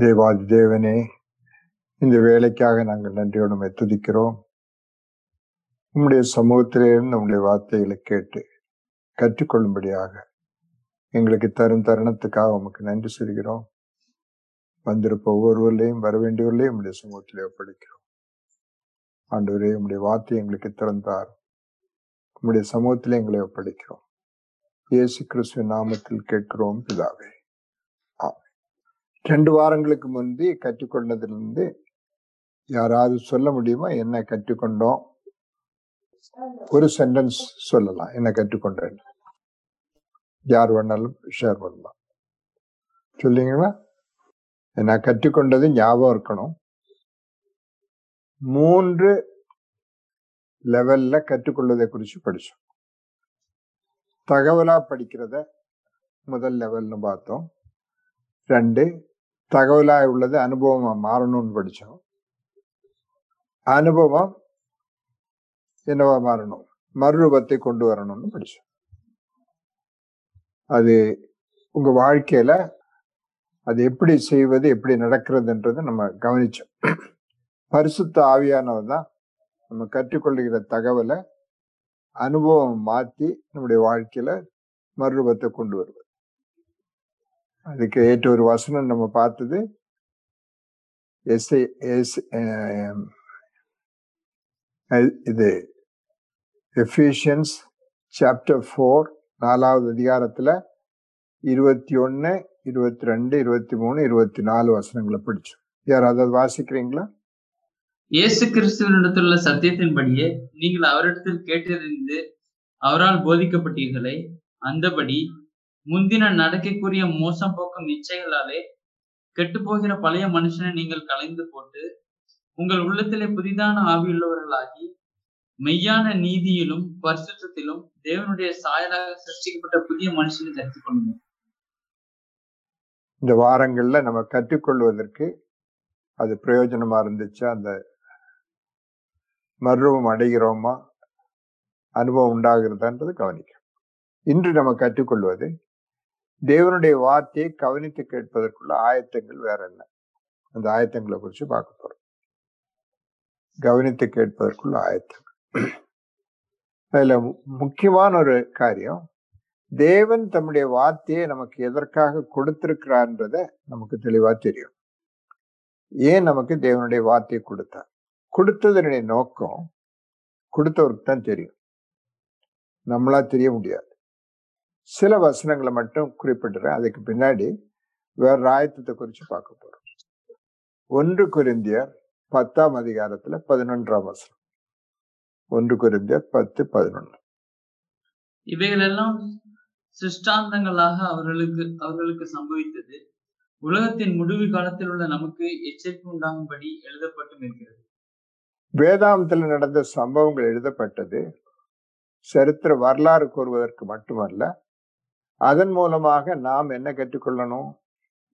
தேவாதி தேவனே இந்த வேலைக்காக நாங்கள் நன்றியோடு உம்மை துதிக்கிறோம். உம்முடைய சமூகத்திலிருந்து நம்முடைய வார்த்தைகளை கேட்டு கற்றுக்கொள்ளும்படியாக எங்களுக்கு தரும் தருணத்துக்காக உமக்கு நன்றி சொல்கிறோம். வந்திருப்ப ஒவ்வொருவர்களையும் வர வேண்டியவர்களையும் உடைய சமூகத்திலே ஒப்படைக்கிறோம். ஆண்டவரே உம்முடைய வார்த்தை எங்களுக்கு திறந்தார். உம்முடைய சமூகத்திலே எங்களை ஒப்படைக்கிறோம். இயேசு கிறிஸ்துவின் நாமத்தில் கேட்கிறோம் பிதாவே. ரெண்டு வாரங்களுக்கு முந்தி கற்றுக்கொண்டதிலிருந்து யாராவது சொல்ல முடியுமா? என்ன கற்றுக்கொண்டோம்? ஒரு சென்டென்ஸ் சொல்லலாம். என்ன கற்றுக்கொண்டேன்? யார் வேணாலும் ஷேர் பண்ணலாம். சொல்லிங்களா நான் கற்றுக்கொண்டது ஞாபகம் இருக்கணும். மூன்று லெவல்ல கற்றுக்கொள்வதை குறித்து படிச்சோம். தகவலா படிக்கிறத முதல் லெவல்னு பார்த்தோம். ரெண்டு தகவலாக உள்ளது அனுபவமாக மாறணும்னு படித்தோம். அனுபவம் என்னவா மாறணும்? மறுரூபத்தை கொண்டு வரணும்னு படித்தோம். அது உங்கள் வாழ்க்கையில் அது எப்படி செய்வது எப்படி நடக்கிறதுன்றதை நம்ம கவனிச்சோம் பரிசுத்த ஆவியானவர் தான் நம்ம கற்றுக்கொள்ளுகிற தகவலை அனுபவம் மாற்றி நம்முடைய வாழ்க்கையில் மறுரூபத்தை கொண்டு வருவது அதுக்கு ஏற்ற ஒரு வசனம் நம்ம பார்த்தது. எஸ் எஸ் இது. எஃபிஷியன்ஸ் சாப்டர் ஃபோர் நாலாவது அதிகாரத்தில் இருபத்தி ஒன்று இருபத்தி ரெண்டு இருபத்தி மூணு இருபத்தி நாலு வசனங்களை பிடிச்சோம். யார் அதை வாசிக்கிறீங்களா? இயேசு கிறிஸ்துவனிடத்துள்ள சத்தியத்தின்படியே நீங்கள் அவரிடத்தில் கேட்டறிந்து அவரால் போதிக்கப்பட்டீர்களே அந்தபடி முந்தின நடக்கைக்குரிய மோசம் போக்கும் இச்சைகளாலே கெட்டுப்போகிற பழைய மனுஷனை நீங்கள் கலைந்து போட்டு உங்கள் உள்ளத்திலே புதிதான ஆவியுள்ளவர்களாகி மெய்யான நீதியிலும் பரிசுத்திலும் தேவனுடைய சாயலாக சிருஷ்டிக்கப்பட்ட புதிய மனுஷனை தரித்துக் கொள்ளுங்க இந்த வாரங்கள்ல நம்ம கற்றுக்கொள்வதற்கு அது பிரயோஜனமா இருந்துச்சு? அந்த மர்வம் அடைகிறோமா? அனுபவம் உண்டாகிறதான்றது கவனிக்கும் இன்று நம்ம கற்றுக்கொள்வது தேவனுடைய வார்த்தையை கவனித்து கேட்பதற்குள்ள ஆயத்தங்கள் வேற என்ன? அந்த ஆயத்தங்களை குறித்து பார்க்க போறோம். கவனித்து கேட்பதற்குள்ள ஆயத்தங்கள். அதுல மு- முக்கியமான ஒரு காரியம் தேவன் தம்முடைய வார்த்தையை நமக்கு எதற்காக கொடுத்திருக்கிறார்ன்றத நமக்கு தெளிவா தெரியும். ஏன் நமக்கு தேவனுடைய வார்த்தையை கொடுத்தார்? கொடுத்ததனுடைய நோக்கம் கொடுத்தவருக்கு தான் தெரியும். நம்மளா தெரிய முடியாது. சில வசனங்களை மட்டும் குறிப்பிடுறேன். அதுக்கு பின்னாடி வேற ஆயத்தத்தை குறித்து பார்க்க போறோம். ஒன்று குறிந்தியர் பத்தாம் அதிகாரத்துல பதினொன்றாம் வசனம். ஒன்று குறிந்தியர் பத்து பதினொன்று இவைகளெல்லாம் சிருஷ்டாந்தங்களாக அவர்களுக்கு அவர்களுக்கு சம்பவித்தது. உலகத்தின் முடிவு காலத்தில் உள்ள நமக்கு எச்சரிக்கை உண்டாகும்படி எழுதப்பட்டும் இருக்கிறது. வேதாந்தத்தில் நடந்த சம்பவங்கள் எழுதப்பட்டது. சரித்திர வரலாறு கூறுவதற்கு மட்டுமல்ல அதன் மூலமாக நாம் என்ன கற்றுக்கொள்ளணும்?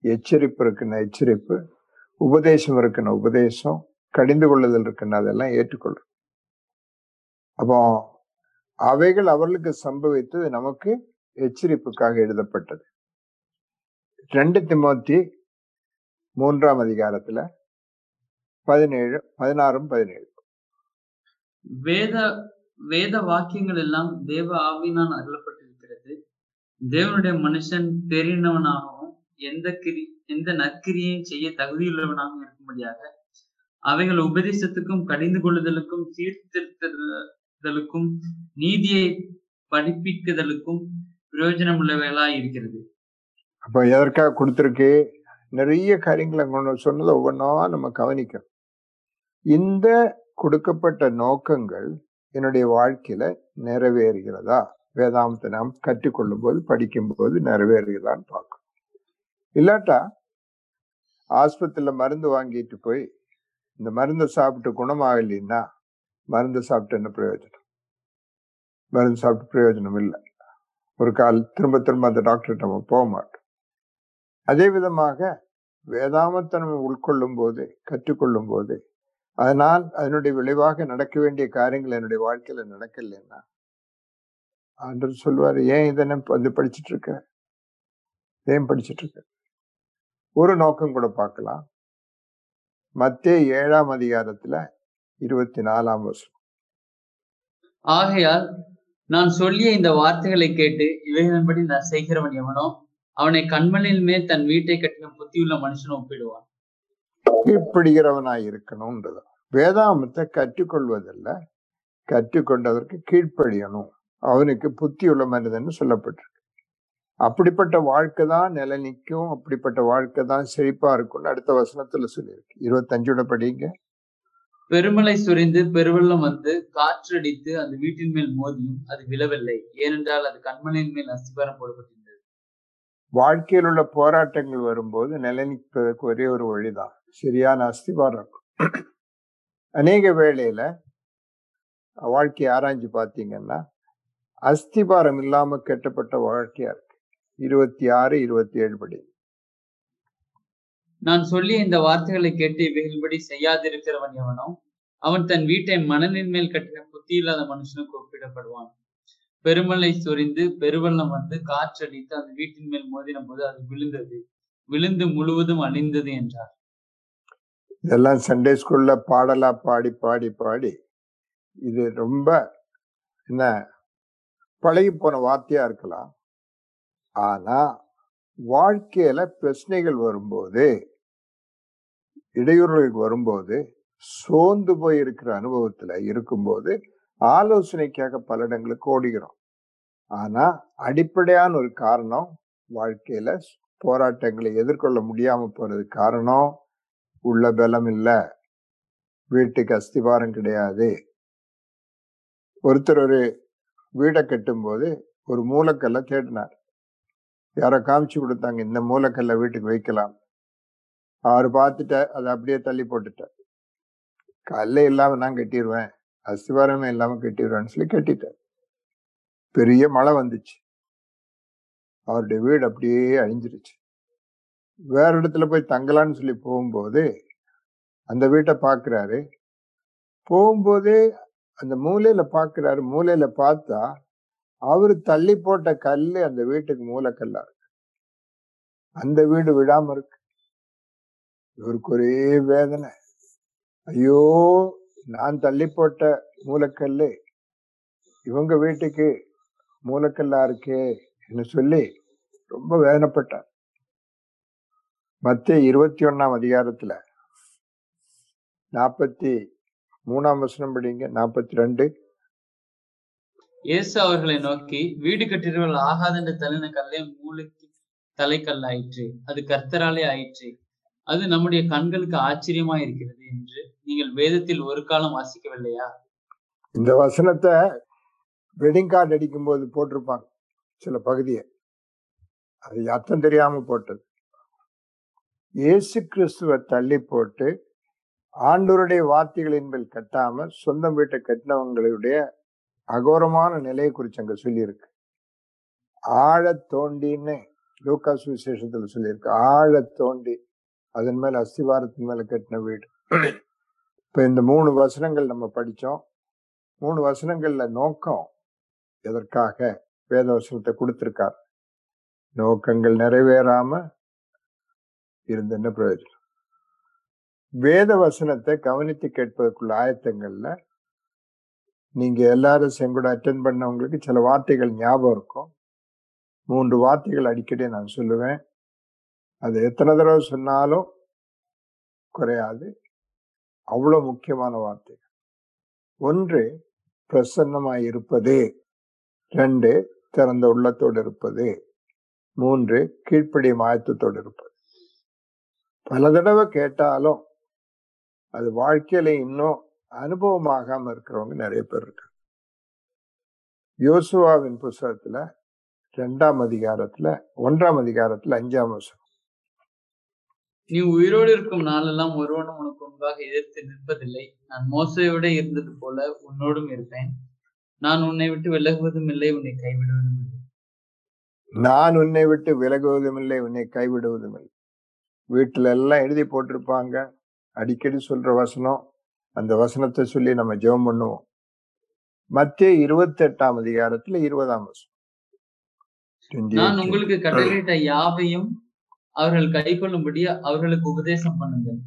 எச்சரிப்பு இருக்குன்னு எச்சரிப்பு உபதேசம் இருக்குன்னு உபதேசம் கடிந்து கொள்ளுதல் இருக்குன்னு அதெல்லாம் ஏற்றுக்கொள்ளும் அப்போ அவைகள் அவர்களுக்கு சம்பவித்தது நமக்கு எச்சரிப்புக்காக எழுதப்பட்டது. ரெண்டு திமோத்தி மூன்றாம் அதிகாரத்துல பதினேழு பதினாறும் பதினேழு. வேத வேத வாக்கியங்கள் எல்லாம் தேவ ஆவினால் அருளப்பட்டிருக்கிறது தேவனுடைய மனுஷன் பெரியனவனாகவும் எந்த கிரி எந்த நற்கிரியையும் செய்ய தகுதியுள்ளவனாகவும் இருக்கும்படியாக அவைகள் உபதேசத்துக்கும் கடிந்து கொள்ளுதலுக்கும் சீர்திருத்தலுக்கும் நீதியை படிப்பிக்குதலுக்கும் பிரயோஜனம் உள்ளவைகளா இருக்கிறது. அப்போ எதற்காக கொடுத்துருக்கு? நிறைய காரியங்களை கொண்டு சொன்னதை ஒவ்வொன்றா நம்ம கவனிக்கணும். இந்த கொடுக்கப்பட்ட நோக்கங்கள் என்னுடைய வாழ்க்கையில நிறைவேறுகிறதா? வேதாந்தத்தை நாம் கற்றுக்கொள்ளும் போது படிக்கும் போது நிறைவேறுகிறதான்னு பார்க்கணும். இல்லாட்டா ஆஸ்பத்திரியில் மருந்து வாங்கிட்டு போய் இந்த மருந்தை சாப்பிட்டு குணமாகலைன்னா மருந்து சாப்பிட்டு என்ன பிரயோஜனம்? மருந்து சாப்பிட்டு பிரயோஜனம் இல்லை. ஒரு கால் திரும்ப திரும்ப அந்த டாக்டர்கிட்ட நம்ம போக மாட்டோம். அதே விதமாக வேதாமத்தை நம்ம உட்கொள்ளும் போது கற்றுக்கொள்ளும் போது அதனால் அதனுடைய விளைவாக நடக்க வேண்டிய காரியங்கள் என்னுடைய வாழ்க்கையில் நடக்கலைன்னா ஆண்டவர் சொல்லுவாரு ஏன் இதை நான் வந்து படிச்சுட்டு இருக்க ஏன் படிச்சுட்டு இருக்க ஒரு நோக்கம் கூட பார்க்கலாம். மத்தே ஏழாம் அதிகாரத்துல இருபத்தி நாலாம் வருஷம் ஆகையால் நான் சொல்லிய இந்த வார்த்தைகளை கேட்டு இவைகளின்படி நான் செய்கிறவன் எவனோ அவனை கண்மணில் மேல் தன் வீட்டை கட்டின புத்தியுள்ள மனுஷன் ஒப்பிடுவான். கீழ்ப்படுகிறவனாய் இருக்கணும்ன்றது வேதாமத்தை கற்றுக்கொள்வதல்ல. கற்றுக்கொண்டதற்கு கீழ்ப்படியணும். அவனுக்கு புத்தியுள்ள மனிதன் சொல்லப்பட்டிருக்கு. அப்படிப்பட்ட வாழ்க்கை தான் நிலை நிற்கும் அப்படிப்பட்ட வாழ்க்கை தான் செழிப்பா இருக்கும்னு அடுத்த வசனத்துல சொல்லியிருக்கு. இருபத்தஞ்சோட படிங்க பெருமலை சுரிந்து பெருவெள்ளம் வந்து காற்றடித்து அந்த வீட்டின் மேல் மோதியும் அது விழவில்லை. ஏனென்றால் அது கண்மணியின் மேல் அஸ்திபாரம் போடப்பட்டிருந்தது. வாழ்க்கையில் உள்ள போராட்டங்கள் வரும்போது நிலை நிற்பதற்கு ஒரே ஒரு வழிதான். சரியான அஸ்திபாரம் இருக்கும். அநேக வேளையில வாழ்க்கையை ஆராய்ஞ்சு பார்த்தீங்கன்னா அஸ்திபாரம் இல்லாம கெட்டப்பட்ட வாழ்க்கையா இருக்கு. இருபத்தி ஆறு இருபத்தி ஏழு படி. நான் சொல்லிய இந்த வார்த்தைகளை கேட்டு இவைகளின்படி செய்யாதிருக்கிறவன் எவனோ அவன் தன் வீட்டை மணலின் மேல் கட்டின புத்தி இல்லாத மனுஷனுக்கு ஒப்பிடப்படுவான். பெருமலை சொரிந்து பெருவெள்ளம் வந்து காற்றடித்து அந்த வீட்டின் மேல் மோதின போது அது விழுந்தது. விழுந்து முழுவதும் அழிந்தது என்றார். இதெல்லாம் சண்டே ஸ்கூல்ல பாடலா பாடி பாடி பாடி. இது ரொம்ப என்ன பழகி போன வார்த்தையா இருக்கலாம். ஆனா வாழ்க்கையில பிரச்சனைகள் வரும்போது இடையூறுகள் வரும்போது சோர்ந்து போய் இருக்கிற அனுபவத்துல இருக்கும்போது ஆலோசனைக்காக பல இடங்களுக்கு ஓடுகிறோம். ஆனா அடிப்படையான ஒரு காரணம் வாழ்க்கையில போராட்டங்களை எதிர்கொள்ள முடியாம போறது காரணம் உள்ள பலம் இல்லை. வீட்டுக்கு அஸ்திவாரம் கிடையாது. ஒருத்தர் ஒரு வீடை கட்டும்போது ஒரு மூலக்கல்ல தேடினார். யாரோ காமிச்சு கொடுத்தாங்க இந்த மூலக்கல்ல வீட்டுக்கு வைக்கலாம். அவர் பார்த்துட்ட அதை அப்படியே தள்ளி போட்டுட்டார். கல்லே இல்லாம நான் கட்டிடுவேன் அஸ்திவாரமே இல்லாம கட்டிடுவேன்னு சொல்லி கட்டிட்டார். பெரிய மழை வந்துச்சு. அவருடைய வீடு அப்படியே அழிஞ்சிருச்சு. வேற இடத்துல போய் தங்கலான்னு சொல்லி போகும்போது அந்த வீட்டை பார்க்குறாரு. போகும்போதே அந்த மூலையில பாக்குறாரு. மூலையில பார்த்தா அவரு தள்ளி போட்ட கல்லு அந்த வீட்டுக்கு மூலக்கல்லா இருக்கு. அந்த வீடு விடாம இருக்கு. இவருக்கு ஒரே வேதனை. ஐயோ நான் தள்ளி போட்ட மூலக்கல்லு இவங்க வீட்டுக்கு மூலக்கல்லா இருக்கே என்று சொல்லி ரொம்ப வேதனைப்பட்டார். மத்திய இருபத்தி ஒன்னாம் அதிகாரத்துல நாற்பத்தி மூணாம் வசனம் படிங்க. நாற்பத்தி ரெண்டு இயேசு அவர்களை நோக்கி வீடு கட்டிடுவல் ஆகாதென்ற தலின கல்லே மூளைக்கு தலைக்கல்லாயிற்று அது கர்த்தராலே ஆயிற்று. அது நம்முடைய கண்களுக்கு ஆச்சரியமா இருக்கிறது என்று நீங்கள் வேதத்தில் ஒரு காலம் வாசிக்கவில்லையா? இந்த வசனத்தை வெட்டிங் கார்டு அடிக்கும் போது போட்டிருப்பாங்க. சில பகுதியை. அது அர்த்தம் தெரியாம போட்டது. இயேசு கிறிஸ்துவை தள்ளி போட்டு ஆண்டோருடைய வார்த்தைகளின் மேல் கட்டாம சொந்தம் வீட்டை கட்டினவங்களுடைய அகோரமான நிலையை குறித்து அங்க சொல்லியிருக்கு. ஆழ தோண்டின்னு லூகாஸ் விசேஷத்துல சொல்லியிருக்கு. ஆழ தோண்டி அதன் மேல அஸ்திவாரத்தின் மேல கட்டின வீடு. இப்ப இந்த மூணு வசனங்கள் நம்ம படிச்சோம். மூணு வசனங்கள்ல நோக்கம் எதற்காக வேத வசனத்தை கொடுத்திருக்கார்? நோக்கங்கள் நிறைவேறாம இருந்த என்ன பிரயோஜனம்? வேத வசனத்தை கவனித்து கேட்பதற்குள்ள ஆயத்தங்கள்ல நீங்க எல்லாரும் செங்கூட அட்டென்ட் பண்ணவங்களுக்கு சில வார்த்தைகள் ஞாபகம் இருக்கும். மூன்று வார்த்தைகள் அடிக்கடி நான் சொல்லுவேன். அது எத்தனை தடவை சொன்னாலும் குறையாது. அவ்வளோ முக்கியமான வார்த்தைகள். ஒன்று பிரசன்னமாய் இருப்பது. ரெண்டு திறந்த உள்ளத்தோடு இருப்பது. மூன்று கீழ்ப்படி மாயத்தத்தோடு இருப்பது. பல தடவை கேட்டாலும் அது வாழ்க்கையில இன்னும் அனுபவமாகாம இருக்கிறவங்க நிறைய பேர் இருக்கு யோசுவாவின் புஸ்தகத்துல ரெண்டாம் அதிகாரத்துல ஒன்றாம் அதிகாரத்துல அஞ்சாம் வருஷம் நீ உயிரோடு இருக்கும் நாளெல்லாம் ஒருவனும் உனக்கு முன்பாக எதிர்த்து நிற்பதில்லை. நான் மோசையோட இருந்தது போல உன்னோடும் இருப்பேன். நான் உன்னை விட்டு விலகுவதும் இல்லை உன்னை கைவிடுவதும் இல்லை. நான் உன்னை விட்டு விலகுவதும் இல்லை உன்னை கைவிடுவதும் இல்லை. வீட்டுல எல்லாம் எழுதி போட்டிருப்பாங்க. அடிக்கடி சொல்ற வசனம் அந்த வசனத்தை சொல்லி நம்ம ஜெபம் பண்ணுவோம். மத்திய இருபத்தி எட்டாம் அதிகாரத்துல இருபதாம் வசனம். நான் உங்களுக்கு கட்டளையிட்ட யாவையும் அவர்கள் கைக்கொள்ளும்படி அவர்களுக்கு உபதேசம் பண்ணுங்கள்.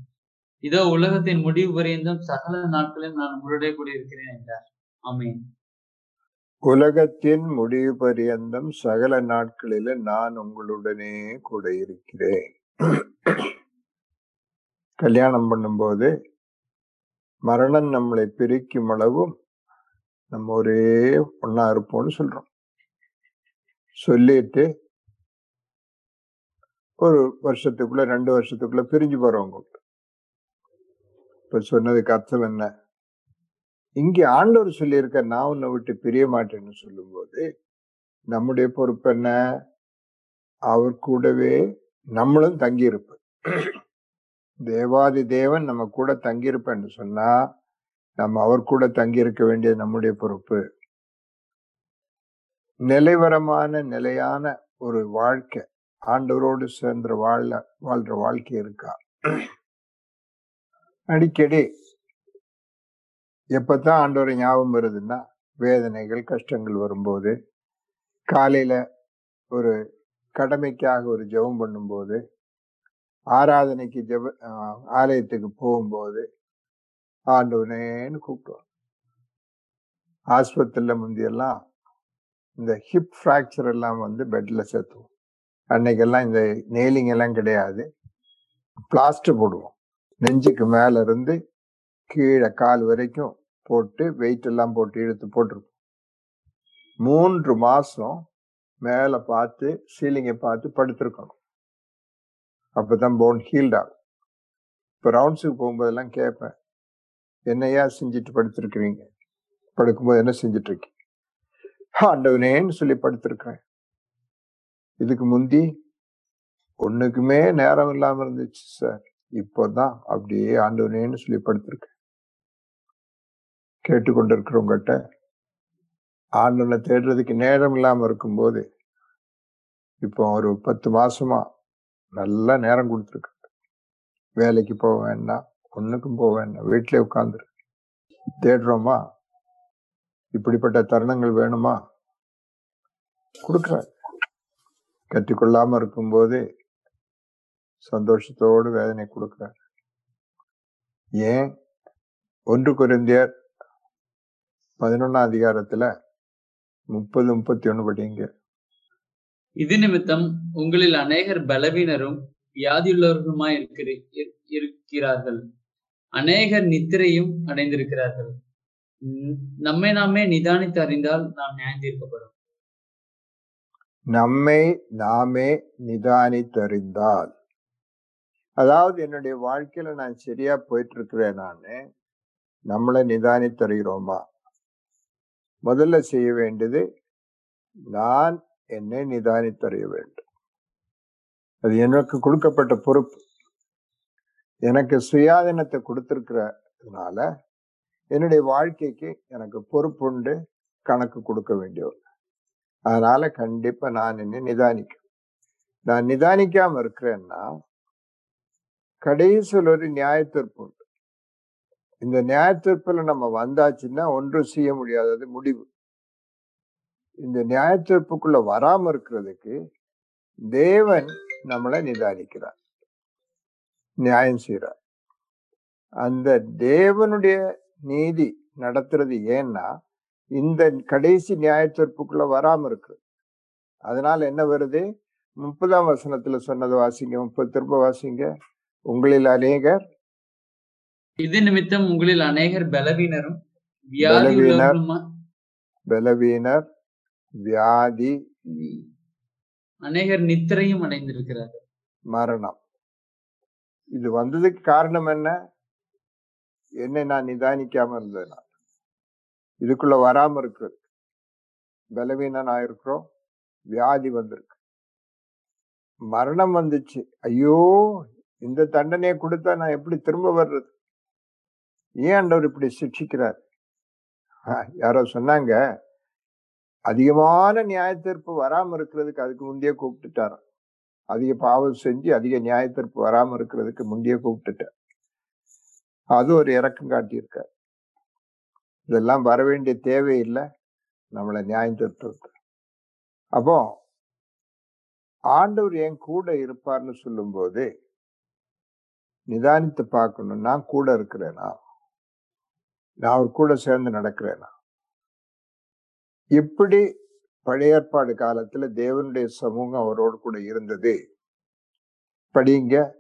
இதோ உலகத்தின் முடிவு பரியந்தம் சகல நாட்களில் நான் உங்களுடைய கூட இருக்கிறேன் என்றார். ஆமென். உலகத்தின் முடிவு பரியந்தம் சகல நாட்களில நான் உங்களுடனே கூட இருக்கிறேன். கல்யாணம் பண்ணும்போது மரணம் நம்மளை பிரிக்கும் அளவும் நம்ம ஒரே ஒன்னா இருப்போம்னு சொல்றோம். சொல்லிட்டு ஒரு வருஷத்துக்குள்ள ரெண்டு வருஷத்துக்குள்ள பிரிஞ்சு போறவங்க இப்ப சொன்னதுக்கு அர்த்தம் என்ன? இங்கே ஆண்டவர் சொல்லியிருக்க நான் உன்னை விட்டு பிரிய மாட்டேன்னு சொல்லும்போது நம்முடைய பொறுப்பு என்ன? அவர் கூடவே நம்மளும் தங்கியிருப்பது தேவாதி தேவன் நம்ம கூட தங்கியிருப்பேன்னு சொன்னா நம்ம அவர் கூட தங்கியிருக்க வேண்டிய நம்முடைய பொறுப்பு. நிலைவரமான நிலையான ஒரு வாழ்க்கை. ஆண்டவரோடு சேர்ந்த வாழ வாழ்ற வாழ்க்கை இருக்கா? அடிக்கடி. எப்பதான் ஆண்டவரை ஞாபகம் வருதுன்னா வேதனைகள் கஷ்டங்கள் வரும்போது காலையில ஒரு கடமைக்காக ஒரு ஜெபம் பண்ணும்போது ஆராதனைக்கு ஜெப ஆலயத்துக்கு போகும்போது ஆண்டவனேன்னு கூப்பிடுவோம் ஆஸ்பத்திரியில் முந்தியெல்லாம் இந்த ஹிப் ஃப்ராக்சர் எல்லாம் வந்து பெட்டில் சேர்த்துவோம். அன்னைக்கெல்லாம் இந்த நெயிலிங் எல்லாம் கிடையாது. பிளாஸ்டர் போடுவோம். நெஞ்சுக்கு மேலே இருந்து கீழே கால் வரைக்கும் போட்டு வெயிட் எல்லாம் போட்டு இழுத்து போட்டிருப்போம். மூன்று மாதம் மேலே பார்த்து சீலிங்கை பார்த்து படுத்திருக்கணும். அப்பதான் போன் ஹீல்ட் ஆகும். இப்போ ரவுண்ட்ஸுக்கு போகும்போதெல்லாம் கேட்பேன் என்னையா செஞ்சுட்டு படுத்திருக்கிறீங்க? படுக்கும்போது என்ன செஞ்சுட்டு இருக்கீங்க ஆண்டவனேன்னு சொல்லி படுத்திருக்கிறேன். இதுக்கு முந்தி ஒண்ணுக்குமே நேரம் இல்லாம இருந்துச்சு சார். இப்போதான் அப்படியே ஆண்டவனேன்னு சொல்லி படுத்திருக்கேன். கேட்டுக்கொண்டிருக்கிறவங்ககிட்ட ஆண்டவனை தேடுறதுக்கு நேரம் இல்லாம இருக்கும்போது இப்போ ஒரு பத்து மாசமா நல்லா நேரம் கொடுத்துருக்கு. வேலைக்கு போக வேண்டாம் ஒண்ணுக்கும் போக வேண்டாம் வீட்டிலே உட்காந்துரு. தேடுறோமா? இப்படிப்பட்ட தருணங்கள் வேணுமா? கொடுக்குறேன். கற்றுக்கொள்ளாம இருக்கும்போது சந்தோஷத்தோடு வேதனை கொடுக்கிறார் ஏன்? ஒன்று குருந்தியர் பதினொன்னாம் அதிகாரத்துல முப்பது முப்பத்தி ஒன்று படிங்க இது நிமித்தம் உங்களில் அநேகர் பலவீனரும் வியாதியுள்ளவர்களுமாய் இருக்கிற இரு- இருக்கிறார்கள். அநேகர் நித்திரையும் அடைந்திருக்கிறார்கள். நம்மை நாமே நிதானித்து அறிந்தால் நாம் நியாயந்தீர்க்கப்படும். நம்மை நாமே நிதானித்தறிந்தால் அதாவது என்னுடைய வாழ்க்கையில நான் சரியா போயிட்டு இருக்கிறேன் நானு. நம்மளை நிதானித்தறிகிறோமா முதல்ல செய்ய வேண்டியது நான் என்னை நிதானித்தறிய வேண்டும். அது எனக்கு கொடுக்கப்பட்ட பொறுப்பு. எனக்கு சுயாதீனத்தை கொடுத்திருக்கிறதுனால என்னுடைய வாழ்க்கைக்கு எனக்கு பொறுப்புண்டு கணக்கு கொடுக்க வேண்டியவர். அதனால கண்டிப்பா நான் என்னை நிதானிக்க நான் நிதானிக்காம இருக்கிறேன்னா கடைசியில் ஒரு நியாயத்தீர்ப்பு உண்டு. இந்த நியாய நம்ம வந்தாச்சுன்னா ஒன்றும் செய்ய முடியாதது முடிவு. இந்த நியாய தீர்ப்புக்குள்ள வராம இருக்கிறதுக்கு தேவன் நம்மளை நிதானிக்கிறார். நியாயம் செய்யறார் அந்த தேவனுடைய நீதி நடத்துறது ஏன்னா இந்த கடைசி நியாய தீர்ப்புக்குள்ள வராம இருக்கு. அதனால என்ன வருது? முப்பதாம் வசனத்துல சொன்னது வாசிங்க. முப்பது திரும்ப வாசிங்க. உங்களில் அநேகர் இது நிமித்தம் உங்களில் அநேகர் பலவீனரும் வியாதியுள்ளவர்களுமா பலவீனர் வியாதி அநேகர் நித்திரையும் அடைந்திருக்கிறார்கள். மரணம். இது வந்ததுக்கு காரணம் என்ன? என்னை நான் நிதானிக்காம இருந்ததுனால. இதுக்குள்ள வராம இருக்கிறது. பலவீனன் ஆயிருக்கிறோம் வியாதி வந்திருக்கு. மரணம் வந்துச்சு. ஐயோ! இந்த தண்டனையை கொடுத்தா நான் எப்படி திரும்ப வர்றது? ஏன் ஆண்டவர் இப்படி சிக்ஷிக்கிறார்? யாரோ சொன்னாங்க அதிகமான நியாய தீர்ப்பு இருக்கிறதுக்கு அதுக்கு முந்தைய கூப்பிட்டுட்டாராம் அதிக பாவம் செஞ்சு அதிக நியாய தீர்ப்பு வராமல் இருக்கிறதுக்கு முந்தைய கூப்பிட்டுட்டார். அது ஒரு இறக்கம் காட்டியிருக்கார். இதெல்லாம் வர வேண்டிய தேவையில்லை நம்மளை நியாயம் தீர்த்து அப்போ ஆண்டவர் என் கூட இருப்பார்னு சொல்லும்போது நிதானித்து பார்க்கணும். நான் கூட இருக்கிறேனா? நான் அவர் கூட சேர்ந்து நடக்கிறேனா? எப்படி பழைய ஏற்பாடு காலத்துல தேவனுடைய சமூகம் அவரோடு கூட இருந்தது? படிங்க.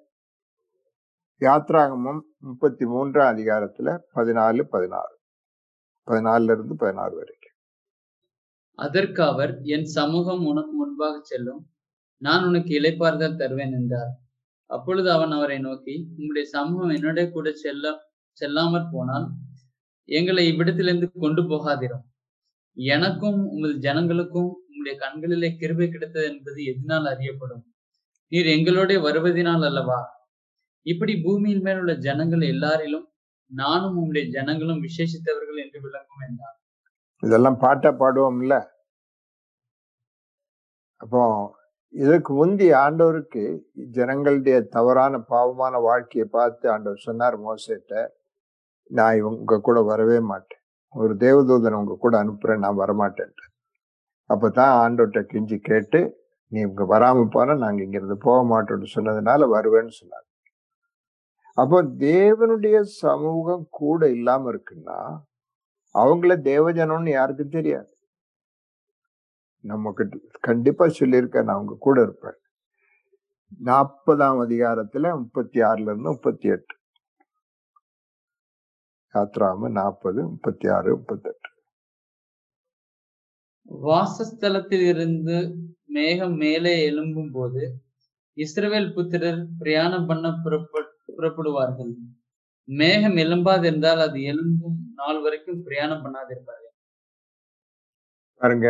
யாத்ராகமம் முப்பத்தி மூன்றாம் அதிகாரத்துல பதினாலு பதினாறு. பதினாலுல இருந்து பதினாறு வரைக்கும். அதற்கு அவர் என் சமூகம் உனக்கு முன்பாக செல்லும். நான் உனக்கு இளைப்பாறுதல் தருவேன் என்றார். அப்பொழுது அவன் அவரை நோக்கி உங்களுடைய சமூகம் என்னுடைய கூட செல்ல செல்லாமற் போனால் எங்களை இவ்விடத்திலிருந்து கொண்டு போகாதிரும். எனக்கும் உங்கள் ஜனங்களுக்கும் உங்களுடைய கண்களிலே கிருபை கிடைத்தது என்பது எதனால் அறியப்படும். நீர் எங்களோட வருவதினால் அல்லவா? இப்படி பூமியின் மேல் உள்ள ஜனங்கள் எல்லாரிலும் நானும் உங்களுடைய ஜனங்களும் விசேஷித்தவர்கள் என்று விளங்கும் என்றார். இதெல்லாம் பாட்டா பாடுவோம்ல? அப்போ இதற்கு முந்தி ஆண்டவருக்கு ஜனங்களுடைய தவறான பாவமான வாழ்க்கையை பார்த்து ஆண்டவர் சொன்னார் மோசேட்ட நான் இவங்க கூட வரவே மாட்டேன். ஒரு தேவதூதன் உங்க கூட அனுப்புறேன் நான் வரமாட்டேன். அப்பதான் ஆண்டோட்ட கெஞ்சி கேட்டு நீ இங்க வராம போனா நாங்க இங்க இருந்து போக மாட்டோம்னு சொன்னதுனால வருவேன்னு சொன்னாங்க அப்போ தேவனுடைய சமூகம் கூட இல்லாம இருக்குன்னா அவங்கள தேவஜனம்னு யாருக்கும் தெரியாது. நமக்கு கண்டிப்பா சொல்லியிருக்க நான் அவங்க கூட இருப்பேன். நாற்பதாம் அதிகாரத்துல முப்பத்தி ஆறுல இருந்து முப்பத்தி எட்டு. யாத்ராம நாற்பது முப்பத்தி ஆறு முப்பத்தெட்டு. வாசஸ்தலத்தில் இருந்து மேகம் மேலே எழும்பும் போது இஸ்ரவேல் புத்திரர் பிரயாணம் பண்ண புறப்ப புறப்படுவார்கள். மேகம் எழும்பாதிருந்தால் அது எழும்பும் நாள் வரைக்கும் பிரயாணம் பண்ணாதிருப்பார்கள். பாருங்க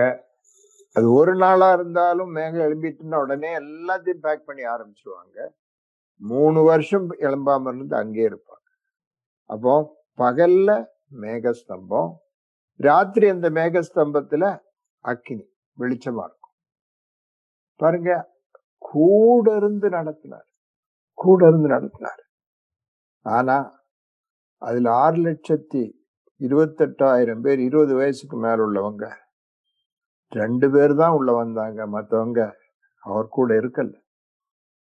அது ஒரு நாளா இருந்தாலும் மேகம் எழும்பிட்டுன்னா உடனே எல்லாத்தையும் பேக் பண்ணி ஆரம்பிச்சிருவாங்க. மூணு வருஷம் எழும்பாம இருந்து அங்கே இருப்பாங்க. அப்போ பகல்ல மேகஸ்தம்பம் ராத்திரி அந்த மேகஸ்தம்பத்துல அக்கினி வெளிச்சமா இருக்கும். பாருங்க கூட இருந்து நடத்தினார் கூட இருந்து நடத்தினார். ஆனா அதுல ஆறு லட்சத்தி இருபத்தெட்டாயிரம் பேர் இருபது வயசுக்கு மேல உள்ளவங்க ரெண்டு பேர் தான் உள்ள வந்தாங்க. மற்றவங்க அவர் கூட இருக்கல.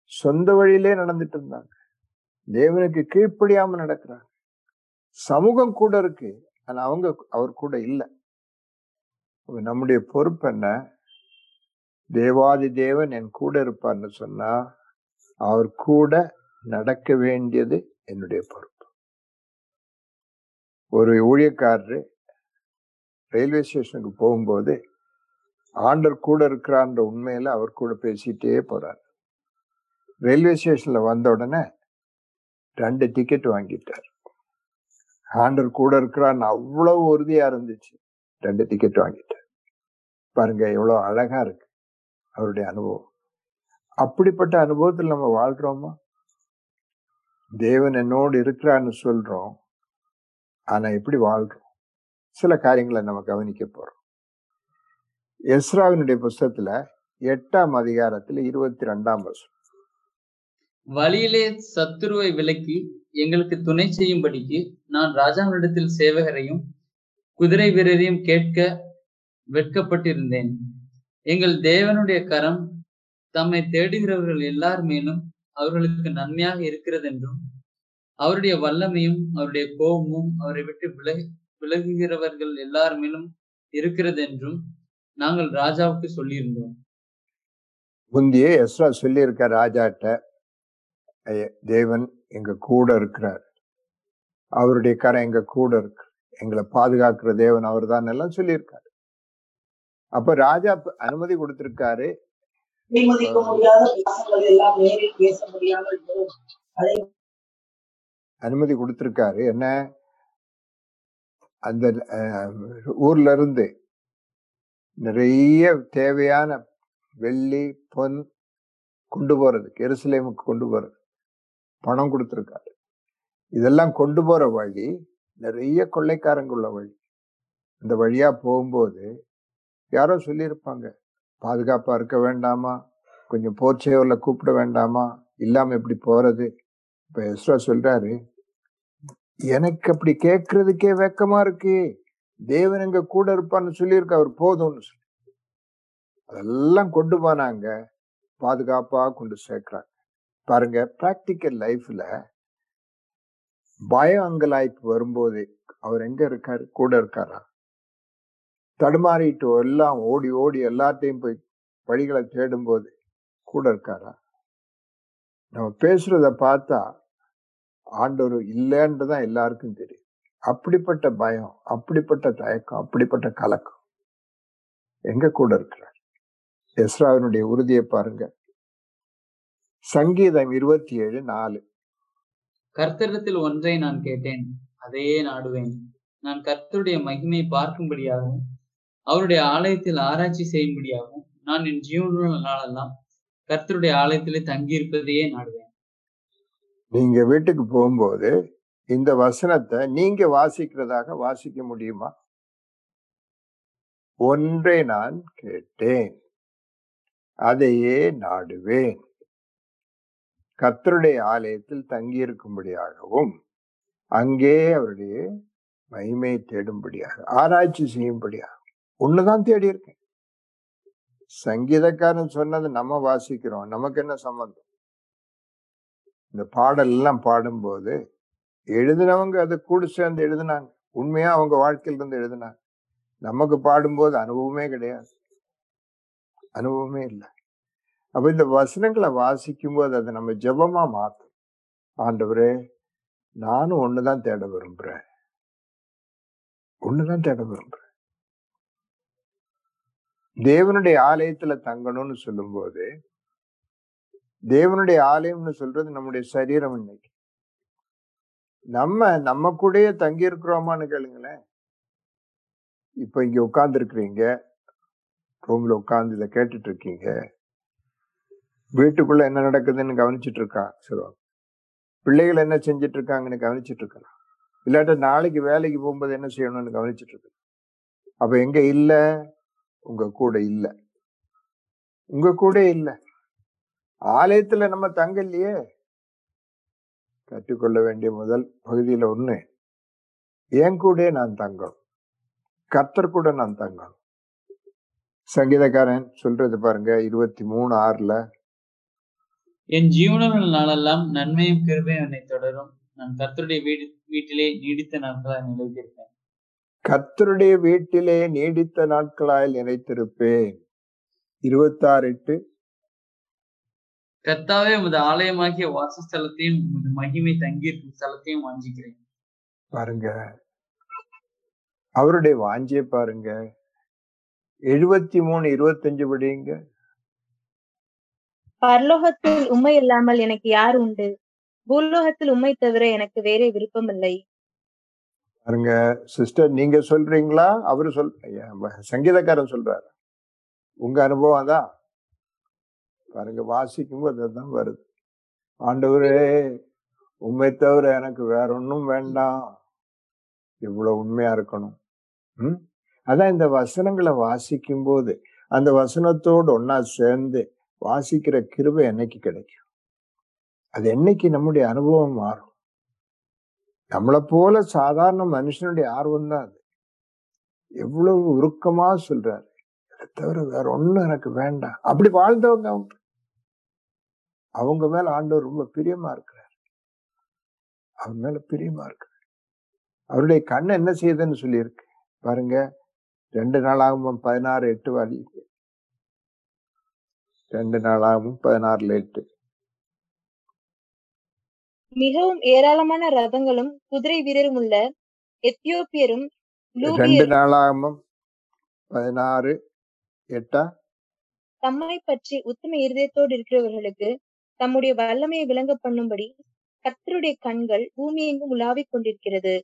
சொந்த வழியிலே நடந்துட்டு இருந்தாங்க. தேவனுக்கு கீழ்ப்படியாம நடக்கிறாங்க. சமூகம் கூட இருக்கு. ஆனால் அவங்க அவர் கூட இல்லை. நம்முடைய பொறுப்பு என்ன? தேவாதி தேவன் என் கூட இருப்பார்னு சொன்னா அவர் கூட நடக்க வேண்டியது என்னுடைய பொறுப்பு. ஒரு ஊழியக்காரரு ரயில்வே ஸ்டேஷனுக்கு போகும்போது ஆண்டர் கூட இருக்கிறான்ற உண்மையில அவர் கூட பேசிட்டே போறார். ரயில்வே ஸ்டேஷன்ல வந்த உடனே ரெண்டு டிக்கெட் வாங்கிட்டார். ஆண்டர் கூட இருக்கிறான்னு அவ்வளவு உறுதியா இருந்துச்சு. ரெண்டு டிக்கெட் வாங்கிட்டு பாருங்க எவ்வளவு அழகா இருக்கு. அவருடைய அனுபவம். அப்படிப்பட்ட அனுபவத்தில் நம்ம வாழ்றோமா தேவன் என்னோடு இருக்கிறான்னு சொல்றோம். ஆனா எப்படி வாழ்றோம்? சில காரியங்களை நம்ம கவனிக்க போறோம். எஸ்ராவினுடைய புஸ்தத்துல எட்டாம் அதிகாரத்துல இருபத்தி ரெண்டாம் வருஷம் வழியிலே சத்துருவை விலக்கி எங்களுக்கு துணை செய்யும்படிக்கு நான் ராஜாவினிடத்தில் சேவகரையும் குதிரை வீரரையும் கேட்க வெட்கப்பட்டிருந்தேன். எங்கள் தேவனுடைய கரம் தம்மை தேடுகிறவர்கள் எல்லார் மேலும் அவர்களுக்கு நன்மையாக இருக்கிறது என்றும் அவருடைய வல்லமையும் அவருடைய கோபமும் அவரை விட்டு விலகி விலகுகிறவர்கள் எல்லார் மேலும் இருக்கிறது என்றும் நாங்கள் ராஜாவுக்கு சொல்லியிருந்தோம். முந்தையே எஸ்ரா சொல்லியிருக்க ராஜாட்ட தேவன் எங்க கூட இருக்கிறார். அவருடைய கரை எங்க கூட இருக்கு. எங்களை பாதுகாக்கிற தேவன் அவர் தான் எல்லாம் சொல்லியிருக்காரு. அப்ப ராஜா அனுமதி கொடுத்திருக்காரு. அனுமதி கொடுத்திருக்காரு. என்ன? அந்த ஊர்ல இருந்து நிறைய தேவையான வெள்ளி பொன் கொண்டு போறதுக்கு எருசலேமுக்கு கொண்டு போறது. பணம் கொடுத்துருக்காரு. இதெல்லாம் கொண்டு போகிற வழி நிறைய கொள்ளைக்காரங்க உள்ள வழி. இந்த வழியாக போகும்போது யாரோ சொல்லியிருப்பாங்க பாதுகாப்பாக இருக்க வேண்டாமா? கொஞ்சம் போர்ச்சேவரில் கூப்பிட வேண்டாமா? இல்லாமல் எப்படி போகிறது இப்போ எஸ்ரா சொல்கிறாரு எனக்கு அப்படி கேட்கறதுக்கே வெக்கமாக இருக்கு. தேவன் எங்க கூட இருப்பான்னு சொல்லியிருக்க அவர் போதும்னு சொல்லி. அதெல்லாம் கொண்டு போனாங்க பாதுகாப்பாக கொண்டு சேர்க்குறாங்க. பாருங்க ப்ராக்டிக்கல் லைஃப்ல பய அங்கலாய்ப்பு வரும்போது அவர் எங்க இருக்காரு? கூட இருக்காரா? தடுமாறிட்டு எல்லாம் ஓடி ஓடி எல்லாத்தையும் போய் வழிகளை தேடும் போது கூட இருக்காரா? நம்ம பேசுறத பார்த்தா ஆண்டவர் இல்லைன்றதான் எல்லாருக்கும் தெரியும். அப்படிப்பட்ட பயம் அப்படிப்பட்ட தயக்கம் அப்படிப்பட்ட கலக்கம் எங்க கூட இருக்கிறார்? எஸ்ராவினுடைய உறுதியை பாருங்க. சங்கீதம் இருபத்தி ஏழு நாலு. கர்த்தரிடத்தில் ஒன்றை நான் கேட்டேன் அதையே நாடுவேன். நான் கர்த்தருடைய மகிமை பார்க்கும்படியாகவும் அவருடைய ஆலயத்தில் ஆராய்ச்சி செய்யும்படியாகவும் நான் என் ஜீவனுள்ள நாளெல்லாம் கர்த்தருடைய ஆலயத்திலே தங்கியிருப்பதையே நாடுவேன். நீங்க வீட்டுக்கு போகும்போது இந்த வசனத்தை நீங்க வாசிக்கிறதாக வாசிக்க முடியுமா? ஒன்றை நான் கேட்டேன் அதையே நாடுவேன். கத்தருடைய ஆலயத்தில் தங்கியிருக்கும்படியாகவும் அங்கே அவருடைய மகிமை தேடும்படியாக ஆராய்ச்சி செய்யும்படியாக ஒண்ணுதான் தேடி இருக்கேன் சங்கீதக்காரன் சொன்னது நம்ம வாசிக்கிறோம். நமக்கு என்ன சம்பந்தம்? இந்த பாடல் எல்லாம் பாடும்போது எழுதினவங்க அதை கூட சேர்ந்து எழுதினாங்க. உண்மையா அவங்க வாழ்க்கையில இருந்து எழுதினாங்க. நமக்கு பாடும்போது அனுபவமே கிடையாது. அனுபவமே இல்லை. அப்போ இந்த வசனங்களை வாசிக்கும் போது அதை நம்ம ஜெபமா மாற்றும் ஆண்டவரே நானும் ஒண்ணுதான் தேட விரும்புறேன். ஒண்ணுதான் தேட விரும்புறேன். தேவனுடைய ஆலயத்துல தங்கணும்னு சொல்லும்போது தேவனுடைய ஆலயம்னு சொல்றது நம்முடைய சரீரம் இன்னைக்கு. நம்ம நம்ம கூடயே தங்கி இருக்கிறோமான்னு கேளுங்களேன். இப்ப இங்க உட்காந்துருக்குறீங்க ரூமில் ரூம்ல இதை கேட்டுட்டு இருக்கீங்க. வீட்டுக்குள்ள என்ன நடக்குதுன்னு கவனிச்சிட்டு இருக்கா சொல்லுவாங்க பிள்ளைகள் என்ன செஞ்சுட்டு இருக்காங்கன்னு கவனிச்சிட்டு இருக்கலாம் இல்லாட்ட நாளைக்கு வேலைக்கு போகும்போது என்ன செய்யணும்னு கவனிச்சிட்டு இருக்கு அப்ப எங்க இல்ல? உங்க கூட இல்ல. உங்க கூட இல்ல. ஆலயத்துல நம்ம தங்க இல்லையே கற்றுக்கொள்ள வேண்டிய முதல் பகுதியில ஒண்ணு என் கூட நான் தங்கணும் கர்த்தர் கூட நான் தங்கணும் சங்கீதக்காரன் சொல்றது பாருங்க இருபத்தி மூணு ஆறுல என் ஜீவனுள்ள நாளெல்லாம் நன்மையும் கிருபையும் என்னை தொடரும். நான் கர்த்தருடைய வீடு வீட்டிலே நீடித்த நாட்களாக நிலைத்திருப்பேன். கர்த்தருடைய வீட்டிலே நீடித்த நாட்களாய் நினைத்திருப்பேன் இருபத்தாறு எட்டு. கர்த்தாவே உமது ஆலயமாகிய வாசஸ்தலத்தையும் உமது மகிமை தங்கியிருக்கும் ஸ்தலத்தையும் வாஞ்சிக்கிறேன். பாருங்க. அவருடைய வாஞ்சியை பாருங்க. எழுபத்தி மூணு இருபத்தஞ்சு படிங்க பரலோகத்தில் உண்மை இல்லாமல் எனக்கு யார் உண்டு? பூலோகத்தில் உண்மை தவிர எனக்கு வேற விருப்பம் இல்லை பாருங்க சிஸ்டர் நீங்க சொல்றீங்களா? அவரு சொல் சங்கீதக்காரன் சொல்றாரு. உங்க அனுபவம் தான் பாருங்க வாசிக்கும் போது அதுதான் வருது. ஆண்டவரே உண்மை தவிர எனக்கு வேற ஒண்ணும் வேண்டாம். இவ்வளவு உண்மையா இருக்கணும். ம்? அதான் இந்த வசனங்களை வாசிக்கும் போது அந்த வசனத்தோடு ஒன்னா சேர்ந்து வாசிக்கிற கிருபை என்னைக்கு கிடைக்கும்? அது என்னைக்கு நம்முடைய அனுபவம் மாறும்? நம்மளை போல சாதாரண மனுஷனுடைய ஆர்வம் தான் அது. எவ்வளவு உருக்கமா சொல்றாரு. இதை தவிர வேற ஒண்ணும் எனக்கு வேண்டாம். அப்படி வாழ்ந்தவங்க அவங்க. அவங்க மேல ஆண்டவர் ரொம்ப பிரியமா இருக்கிறார். அவன் மேல பிரியமா இருக்கிறார். அவருடைய கண் என்ன செய்யுதுன்னு சொல்லியிருக்கு? பாருங்க. ரெண்டு நாளாகவும் பதினாறு எட்டு வாழி ரெண்டு நாளாகவும் பதினாறுல எட்டு மிகவும் ஏராளமான ரதங்களும் குதிரை வீரரும் உள்ள எத்தியோப்பியரும் ரெண்டு நாளாகவும் பதினாறு எட்டா? தம்மை பற்றி உத்தம இருதயத்தோடு இருக்கிறவர்களுக்கு தம்முடைய வல்லமையை விளங்க பண்ணும்படி கர்த்தருடைய கண்கள் பூமி எங்கும் உலாவிக் கொண்டிருக்கிறது.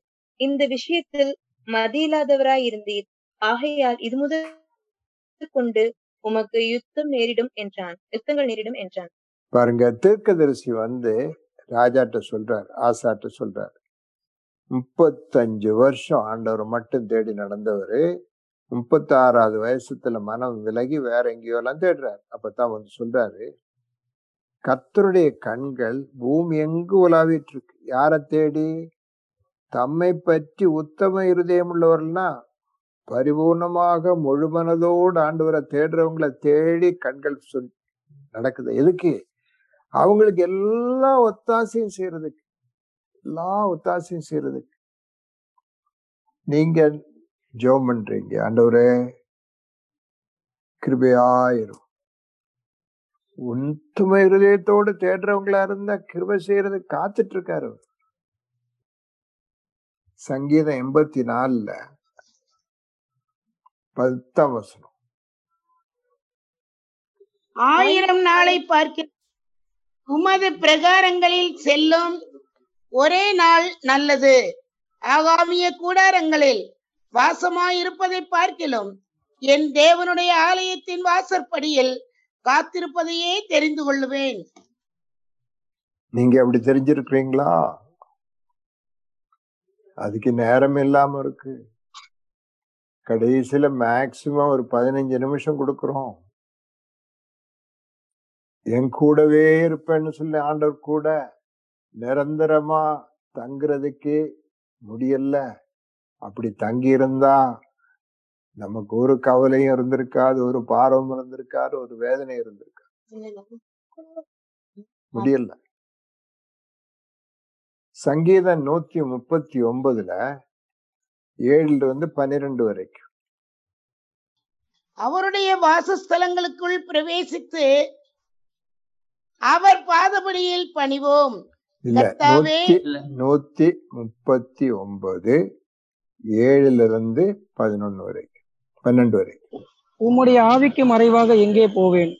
இந்த விஷயத்தில் மதியில்லாதவராய் இருந்தீர் ஆகையால் இது முதல் கொண்டு உமக்கு யுத்தம் நேரிடும் என்றான். யுத்தங்கள் நேரிடும் என்றான். பாருங்க தீர்க்கதரிசி வந்து ராஜாட்ட சொல்றார் ஆசாட்ட சொல்றார். முப்பத்தஞ்சு வருஷம் ஆண்டவர் மட்டும் தேடி நடந்தவர். முப்பத்தாறாவது வயசுல மனம் விலகி வேற எங்கேயோலாம் எல்லாம் தேடுறார். அப்பதான் வந்து சொல்றாரு கத்தருடைய கண்கள் பூமி எங்கு உலாவிட்டு இருக்கு யாரை தேடி? தம்மை பற்றி உத்தம இருதயம் உள்ளவர்கள்னா பரிபூர்ணமாக முழுமனதோடு ஆண்டவரை தேடுறவங்களை தேடி கண்கள் சொல் நடக்குது. எதுக்கு? அவங்களுக்கு எல்லா ஒத்தாசையும் செய்யறதுக்கு. எல்லா ஒத்தாசையும் செய்யறதுக்கு. நீங்க ஜெபம் பண்றீங்க. ஆண்டவரே கிருபையாயிரும் உண்மை இருதயத்தோடு தேடுறவங்களா இருந்தா கிருபை செய்யறது காத்துட்டு இருக்காரு சங்கீதம் எண்பத்தி நாலுல பத்தாம் வசனம். ஆயிரம் நாளை பார்க்க உமது பிரகாரங்களில் செல்லும் ஒரே நாள் நல்லது. ஆகாமிய கூடாரங்களில் வாசமாயிருப்பதை பார்க்கிலும் என் தேவனுடைய ஆலயத்தின் வாசற்படியில் காத்திருப்பதையே தெரிந்து கொள்ளுவேன். நீங்க அப்படி தெரிஞ்சிருக்கிறீங்களா? அதுக்கு நேரம் இல்லாம இருக்கு. கடைசியில் மேக்சிமம் ஒரு பதினஞ்சு நிமிஷம் கொடுக்குறோம். என் கூடவே இருப்பேன்னு சொல்லி ஆண்டவர் கூட நிரந்தரமா தங்குறதுக்கு முடியல. அப்படி தங்கியிருந்தா நமக்கு ஒரு கவலையும் இருந்திருக்காது ஒரு பாரமும் இருந்திருக்காது ஒரு வேதனை இருந்திருக்காது. முடியல. சங்கீதம் நூத்தி முப்பத்தி ஒன்பதுல ஏழுல இருந்து பன்னிரெண்டு வரைக்கும். அவருடைய வாசஸ்தலங்களுக்குள் பிரவேசித்து அவர் பாதபடியில் பணிவோம். நூத்தி முப்பத்தி ஒன்பது ஏழுல இருந்து பதினொன்னு வரைக்கும். பன்னெண்டு வரைக்கும். உம்முடைய ஆவிக்கு மறைவாக எங்கே போவேன்?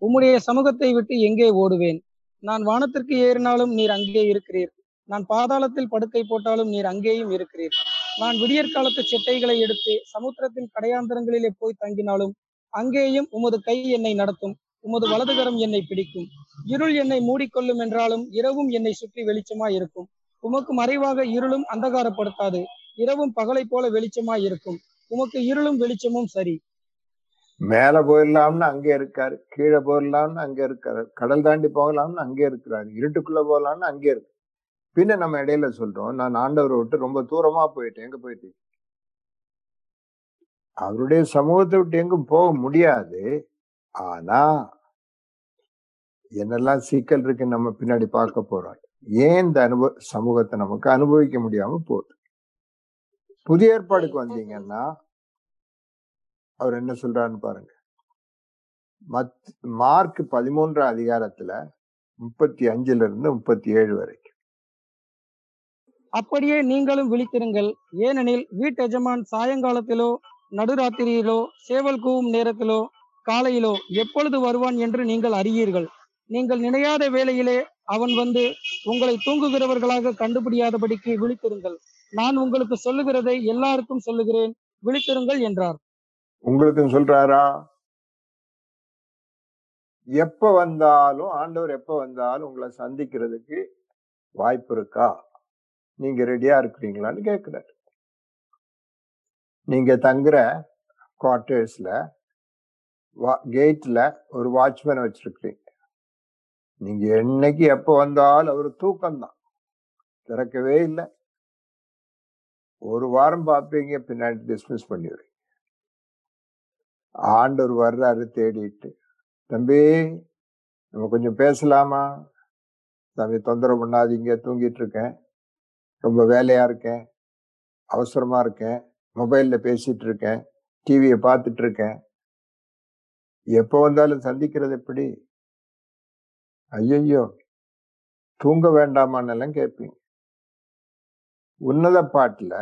உம்முடைய சமூகத்தை விட்டு எங்கே ஓடுவேன்? நான் வானத்திற்கு ஏறினாலும் நீர் அங்கே இருக்கிறீர். நான் பாதாளத்தில் படுக்கை போட்டாலும் நீர் அங்கேயும் இருக்கிறீர். நான் விடியற் காலத்து செட்டைகளை எடுத்து சமுத்திரத்தின் கடையாந்தரங்களிலே போய் தங்கினாலும் அங்கேயும் உமது கை என்னை நடத்தும் உமது வலதுகரம் என்னை பிடிக்கும். இருள் என்னை மூடிக்கொள்ளும் என்றாலும் இரவும் என்னை சுற்றி வெளிச்சமாய் இருக்கும். உமக்கு மறைவாக இருளும் அந்தகாரப்படுத்தாது இரவும் பகலை போல வெளிச்சமாய் இருக்கும். உமக்கு இருளும் வெளிச்சமும் சரி. மேல போயிடலாம்னு அங்கே இருக்காரு கீழே போயிடலாம்னு அங்கே இருக்காரு கடல் தாண்டி போகலாம்னு அங்கே இருக்கிறாரு இருட்டுக்குள்ள போகலாம்னு அங்கே இருக்கு. பின்ன நம்ம இடையில சொல்றோம் நான் ஆண்டவரை விட்டு ரொம்ப தூரமா போயிட்டேன் எங்க போயிட்டேன் அவருடைய சமூகத்தை விட்டு எங்கும் போக முடியாது. ஆனா என்னெல்லாம் சிக்கல் இருக்கு நம்ம பின்னாடி பார்க்க போறோம். ஏன் இந்த அனுபவ சமூகத்தை நமக்கு அனுபவிக்க முடியாம போகுது? புதிய ஏற்பாடுக்கு வந்தீங்கன்னா அவர் என்ன சொல்றாருன்னு பாருங்க. மத் மார்க் பதிமூன்றாம் அதிகாரத்துல முப்பத்தி அஞ்சுல இருந்து முப்பத்தி ஏழு வரைக்கும். அப்படியே நீங்களும் விழித்திருங்கள். ஏனெனில் வீட்டு எஜமான் சாயங்காலத்திலோ நடுராத்திரியிலோ சேவல் கூவும் நேரத்திலோ காலையிலோ எப்பொழுது வருவான் என்று நீங்கள் அறியீர்கள். நீங்கள் நினையாத வேளையிலே அவன் வந்து உங்களை தூங்குகிறவர்களாக கண்டுபிடியாதபடிக்கு விழித்திருங்கள். நான் உங்களுக்கு சொல்லுகிறதை எல்லாருக்கும் சொல்லுகிறேன். விழித்திருங்கள் என்றார். உங்களுக்கும் சொல்றாரா? எப்ப வந்தாலும் ஆண்டவர் எப்ப வந்தாலும் உங்களை சந்திக்கிறதுக்கு வாய்ப்பு இருக்கா? நீங்க ரெடியா இருக்கிறீங்களான்னு கேட்குறாரு. நீங்க தங்குற குவார்டர்ஸ்ல கேட்ல ஒரு வாட்ச்மேன் வச்சிருக்கிறீங்க. நீங்க என்னைக்கு எப்ப வந்தாலும் அவர் தூக்கம்தான். திறக்கவே இல்லை. ஒரு வாரம் பார்ப்பீங்க பின்னாடி டிஸ்மிஸ் பண்ணிடுறீங்க ஆண்டவர் வர்றாரு தேடிட்டு. தம்பி நம்ம கொஞ்சம் பேசலாமா? தம்பி தொந்தரவு பண்ணாதீங்க தூங்கிட்டு இருக்கேன். ரொம்ப வேலையா இருக்கேன். அவசரமா இருக்கேன். மொபைல்ல பேசிட்டு இருக்கேன். டிவியை பார்த்துட்டு இருக்கேன். எப்போ வந்தாலும் சந்திக்கிறது எப்படி? ஐயையோ! தூங்க வேண்டாமான்னெல்லாம் கேட்பீங்க. உன்னத பாட்டுல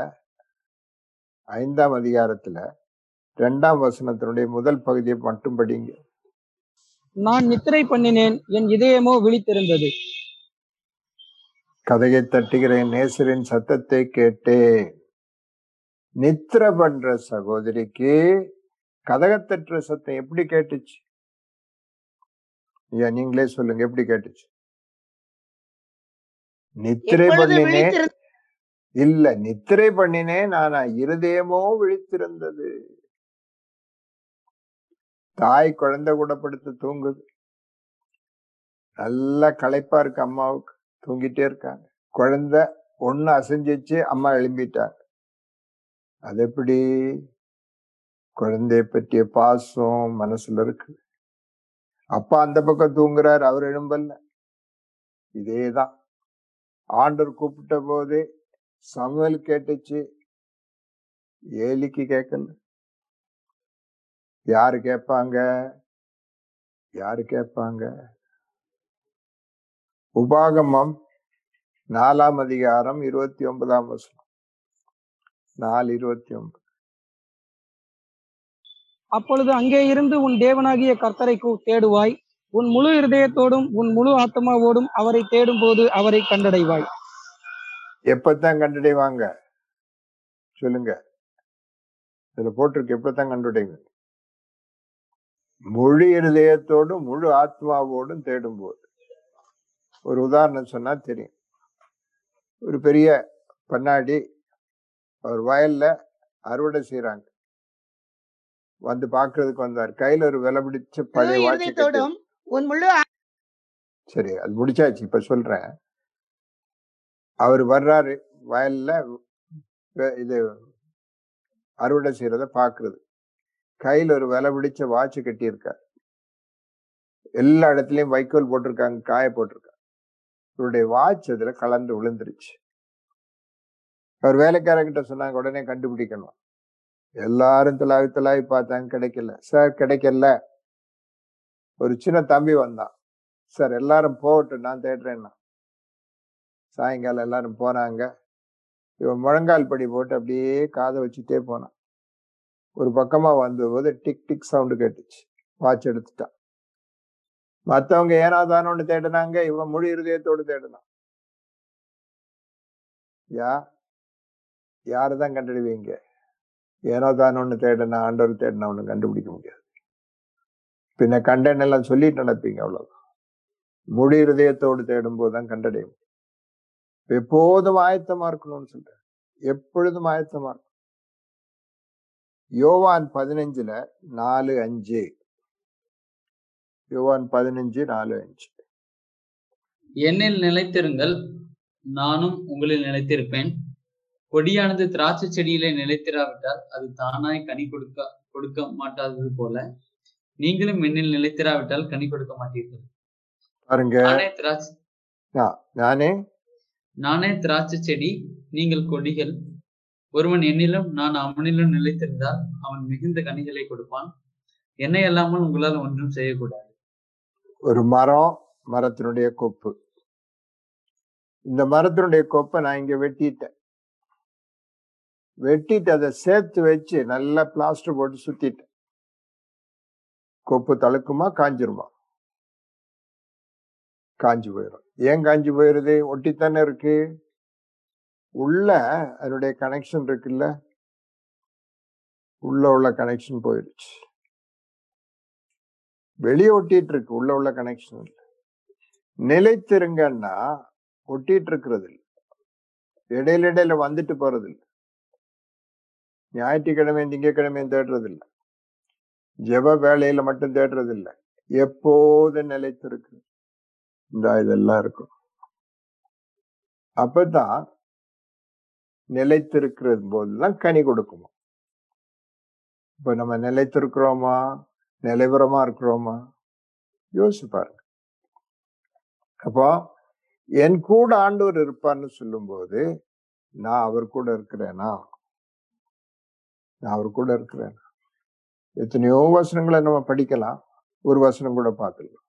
ஐந்தாம் அதிகாரத்துல ரெண்டாம் வசனத்தினுடைய முதல் பகுதியை மட்டும் படிங்க. நான் நித்திரை பண்ணினேன். என் இதயமோ விழித்திருந்தது. கதையை தட்டுகிற என் நேசரின் சத்தத்தை கேட்டேன். நித்திர பண்ற சகோதரிக்கு கதகத்தட்டுற சத்தம் எப்படி கேட்டுச்சு? ஐயா நீங்களே சொல்லுங்க எப்படி கேட்டுச்சு? நித்திரை விழித்திருந்த இல்ல நித்திரை பண்ணினேன் ஆனா இருதயமோ விழித்திருந்தது. தாய் குழந்தை கூட படுத்து தூங்குது. நல்ல களைப்பா இருக்கு அம்மாவுக்கு. தூங்கிட்டே இருக்காங்க. குழந்தை ஒண்ணு அசைஞ்சிச்சு அம்மா எழும்பிட்டாங்க. அது எப்படி? குழந்தைய பற்றிய பாசம் மனசுல இருக்கு. அப்பா அந்த பக்கம் தூங்குறார் அவர் எழும்பல்ல இதேதான் ஆண்டவர் கூப்பிட்ட போது சமையல் கேட்டுச்சு. ஏலிக்கு கேட்கல யாரு கேட்பாங்க? யாரு கேட்பாங்க? உபாகமம் நாலாம் அதிகாரம் இருபத்தி ஒன்பதாம் வசனம். நாலு இருபத்தி ஒன்பது. அப்பொழுது அங்கே இருந்து உன் தேவனாகிய கர்த்தரை தேடுவாய். உன் முழு இருதயத்தோடும் உன் முழு ஆத்மாவோடும் அவரை தேடும் போது அவரை கண்டடைவாய். எப்பத்தான் கண்டடைவாங்க? சொல்லுங்க. இதுல போட்டிருக்கு எப்பத்தான் கண்டுடைவீங்க? முழு இருதயத்தோடும் முழு ஆத்மாவோடும் தேடும்போது. ஒரு உதாரணம் சொன்னா தெரியும். ஒரு பெரிய பண்ணாடி அவர் வயல்ல அறுவடை செய்றாங்க. வந்து பாக்குறதுக்கு வந்தார். கையில ஒரு விலை பிடிச்ச பழைய வாட்சி சரி அது முடிச்சாச்சு. இப்ப சொல்றேன். அவர் வர்றாரு வயல்ல இது அறுவடை செய்யறத பாக்குறது. கையில ஒரு விலை பிடிச்ச வாட்ச் கட்டியிருக்கார். எல்லா இடத்துலயும் வைக்கோல் போட்டிருக்காங்க காய போட்டிருக்காங்க. இவருடைய வாட்ச் அதில் கலந்து விழுந்துருச்சு. அவர் வேலைக்காரங்கிட்ட சொன்னாங்க உடனே கண்டுபிடிக்கணும். எல்லாரும் துளாவி துளாவி பார்த்தாங்க கிடைக்கல. சார் கிடைக்கல. ஒரு சின்ன தம்பி வந்தான். சார் எல்லாரும் போகட்டும் நான் தேடுறேன்னா. சாயங்காலம் எல்லாரும் போனாங்க. இவன் முழங்கால் படி போட்டு அப்படியே காதை வச்சுட்டே போனான். ஒரு பக்கமாக வந்தபோது டிக் டிக் சவுண்டு கேட்டுச்சு. வாட்ச் எடுத்துட்டான். மத்தவங்க ஏனாதானோன்னு தேடினாங்க இவன் முழு இருதயத்தோடு தேடினான். யா யாருதான் கண்டுடுவீங்க ஏனோ தானோன்னு தேடினா ஆண்டவர் தேடினா ஒண்ணு கண்டுபிடிக்க முடியாது. பின்ன கண்டன் எல்லாம் சொல்லிட்டு நடப்பீங்க அவ்வளவுதான் முழு இருதயத்தோடு தேடும் போதுதான் கண்டடைய முடியும். எப்போதும் ஆயத்தமா இருக்கணும்னு சொல்றேன். எப்பொழுதும் ஆயத்தமா இருக்கணும். யோவான் பதினஞ்சுல நாலு அஞ்சு. யோவான் பதினஞ்சு நாலு அஞ்சு. என்னில் நிலைத்திருங்கள் நானும் உங்களில் நிலைத்திருப்பேன். கொடியானது திராட்சை செடியிலே நிலைத்திராவிட்டால் அது தானாய் கனி கொடுக்க கொடுக்க மாட்டாதது போல நீங்களும் என்னில் நிலைத்திராவிட்டால் கனி கொடுக்க மாட்டீர்கள். பாருங்க. நானே திராட்சை நான் நானே? நானே திராட்சை செடி நீங்கள் கொடிகள். ஒருவன் என்னிலும் நான் அவனிலும் நிலைத்திருந்தால் அவன் மிகுந்த கனிகளை கொடுப்பான். என்னை அல்லாமல் உங்களால் ஒன்றும் செய்யக்கூடாது. ஒரு மரம் மரத்தினுடைய கொப்பு. இந்த மரத்தினுடைய கொப்பை நான் இங்க வெட்டிட்டேன். வெட்டிட்டு அதை சேர்த்து வச்சு நல்லா பிளாஸ்டர் போட்டு சுத்திட்டேன். கொப்பு தழுக்குமா காஞ்சிருமா? காஞ்சி போயிடும் ஏன் காஞ்சி போயிருது? ஒட்டித்தானே இருக்கு? உள்ள அதனுடைய கனெக்ஷன் இருக்குல்ல? உள்ள உள்ள கனெக்ஷன் போயிடுச்சு வெளியே ஒட்டிட்டு இருக்கு உள்ள உள்ள கனெக்ஷன் இல்லை. நிலைத்திருங்கன்னா ஒட்டிட்டு இருக்கிறது இல்லை இடையில இடையில வந்துட்டு போறது இல்லை ஞாயிற்றுக்கிழமை திங்கக்கிழமையும் தேடுறது இல்லை ஜெப வேலையில மட்டும் தேடுறது இல்லை எப்போது நிலைத்திருக்கு? இந்த இதெல்லாம் இருக்கும். அப்பதான் நிலைத்திருக்கிறது போதுதான் கனி கொடுக்குமா இப்ப நம்ம நிலைத்திருக்கிறோமா? நிலைவரமா இருக்கிறோமா? யோசிச்சு பாருங்க. அப்போ என் கூட ஆண்டவர் இருப்பார்னு சொல்லும்போது நான் அவர் கூட இருக்கிறேனா? நான் அவர் கூட இருக்கிறேன்? எத்தனையோ வசனங்களை நம்ம படிக்கலாம். ஒரு வசனம் கூட பார்த்துக்கலாம்.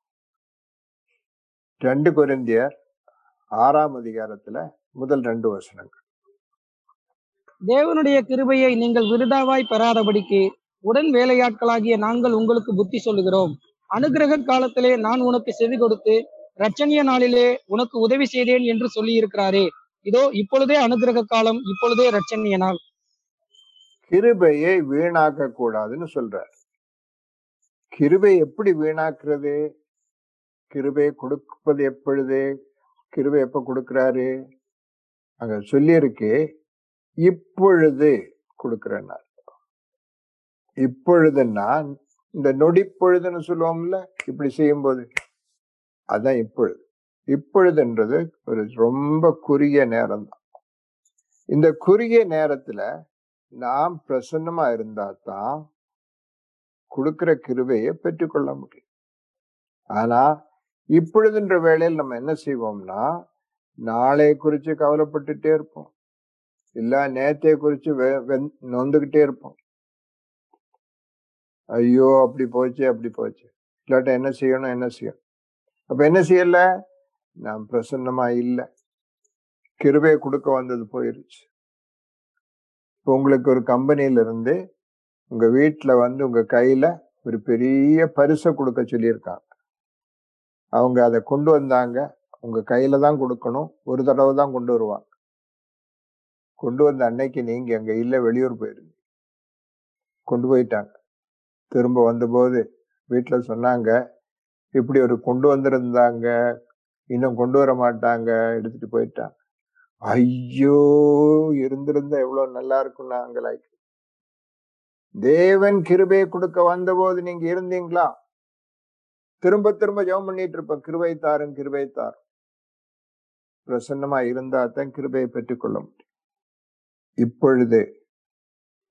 ரெண்டு கொரிந்தியர் ஆறாம் அதிகாரத்துல முதல் ரெண்டு வசனங்கள். தேவனுடைய கிருபையை நீங்கள் விருதாவாய் பெறாதபடிக்கு உடன் வேலையாட்களாகிய நாங்கள் உங்களுக்கு புத்தி சொல்லுகிறோம். அனுகிரக காலத்திலே நான் உனக்கு செவி கொடுத்து ரச்சனிய நாளிலே உனக்கு உதவி செய்தேன் என்று சொல்லி இருக்கிறாரே இதோ இப்பொழுதே அனுகிரக காலம் இப்பொழுதே ரச்சனிய நாள். கிருபையை வீணாக்க கூடாதுன்னு சொல்றார். கிருபை எப்படி வீணாக்குறது? கிருபை கொடுப்பது எப்பொழுது? கிருபை எப்ப கொடுக்கிறாரு? அங்க சொல்லியிருக்கு இப்பொழுது கொடுக்கிறனார் இப்பொழுதுன்னா இந்த நொடி பொழுதுன்னு சொல்லுவோம்ல இப்படி செய்யும்போது. அதான் இப்பொழுது. இப்பொழுதுன்றது ஒரு ரொம்ப குறுகிய நேரம் தான் இந்த குறுகிய நேரத்துல நாம் பிரசன்னமா இருந்தா தான் கொடுக்கிற கிருவையை பெற்றுக்கொள்ள முடியும். ஆனா இப்பொழுதுன்ற வேளையில் நம்ம என்ன செய்வோம்னா நாளை குறித்து கவலைப்பட்டுட்டே இருப்போம். இல்ல நேத்தையை குறித்து வெ- வெந்- நொந்துகிட்டே இருப்போம். ஐயோ அப்படி போச்சு அப்படி போச்சு. இல்லாட்ட என்ன செய்யணும் என்ன செய்யணும்? அப்ப என்ன செய்யல? நான் பிரசன்னமா இல்லை. கிருபை கொடுக்க வந்தது போயிருச்சு. இப்போ உங்களுக்கு ஒரு கம்பெனியிலிருந்து இருந்து உங்க வந்து உங்க கையில ஒரு பெரிய பரிசை கொடுக்க சொல்லியிருக்காங்க. அவங்க அதை கொண்டு வந்தாங்க. உங்க கையில தான் கொடுக்கணும். ஒரு தடவை தான் கொண்டு வருவாங்க. கொண்டு வந்த அன்னைக்கு நீங்க அங்க இல்லை வெளியூர் போயிருந்தீங்க. கொண்டு போயிட்டாங்க. திரும்ப வந்தபோது வீட்டில் சொன்னாங்க இப்படி ஒரு கொண்டு வந்திருந்தாங்க இன்னும் கொண்டு வர மாட்டாங்க எடுத்துட்டு போயிட்டாங்க ஐயோ! இருந்திருந்தா எவ்வளோ நல்லா இருக்கும் நாங்களாய் தேவன் கிருபை கொடுக்க வந்தபோது நீங்க இருந்தீங்களா? திரும்ப திரும்ப ஜெபம் பண்ணிட்டு இருப்ப கிருபை தாரும் கிருபை தாரும். பிரசன்னமா இருந்தா தான் கிருபையை பெற்றுக்கொள்ள முடியும். இப்பொழுது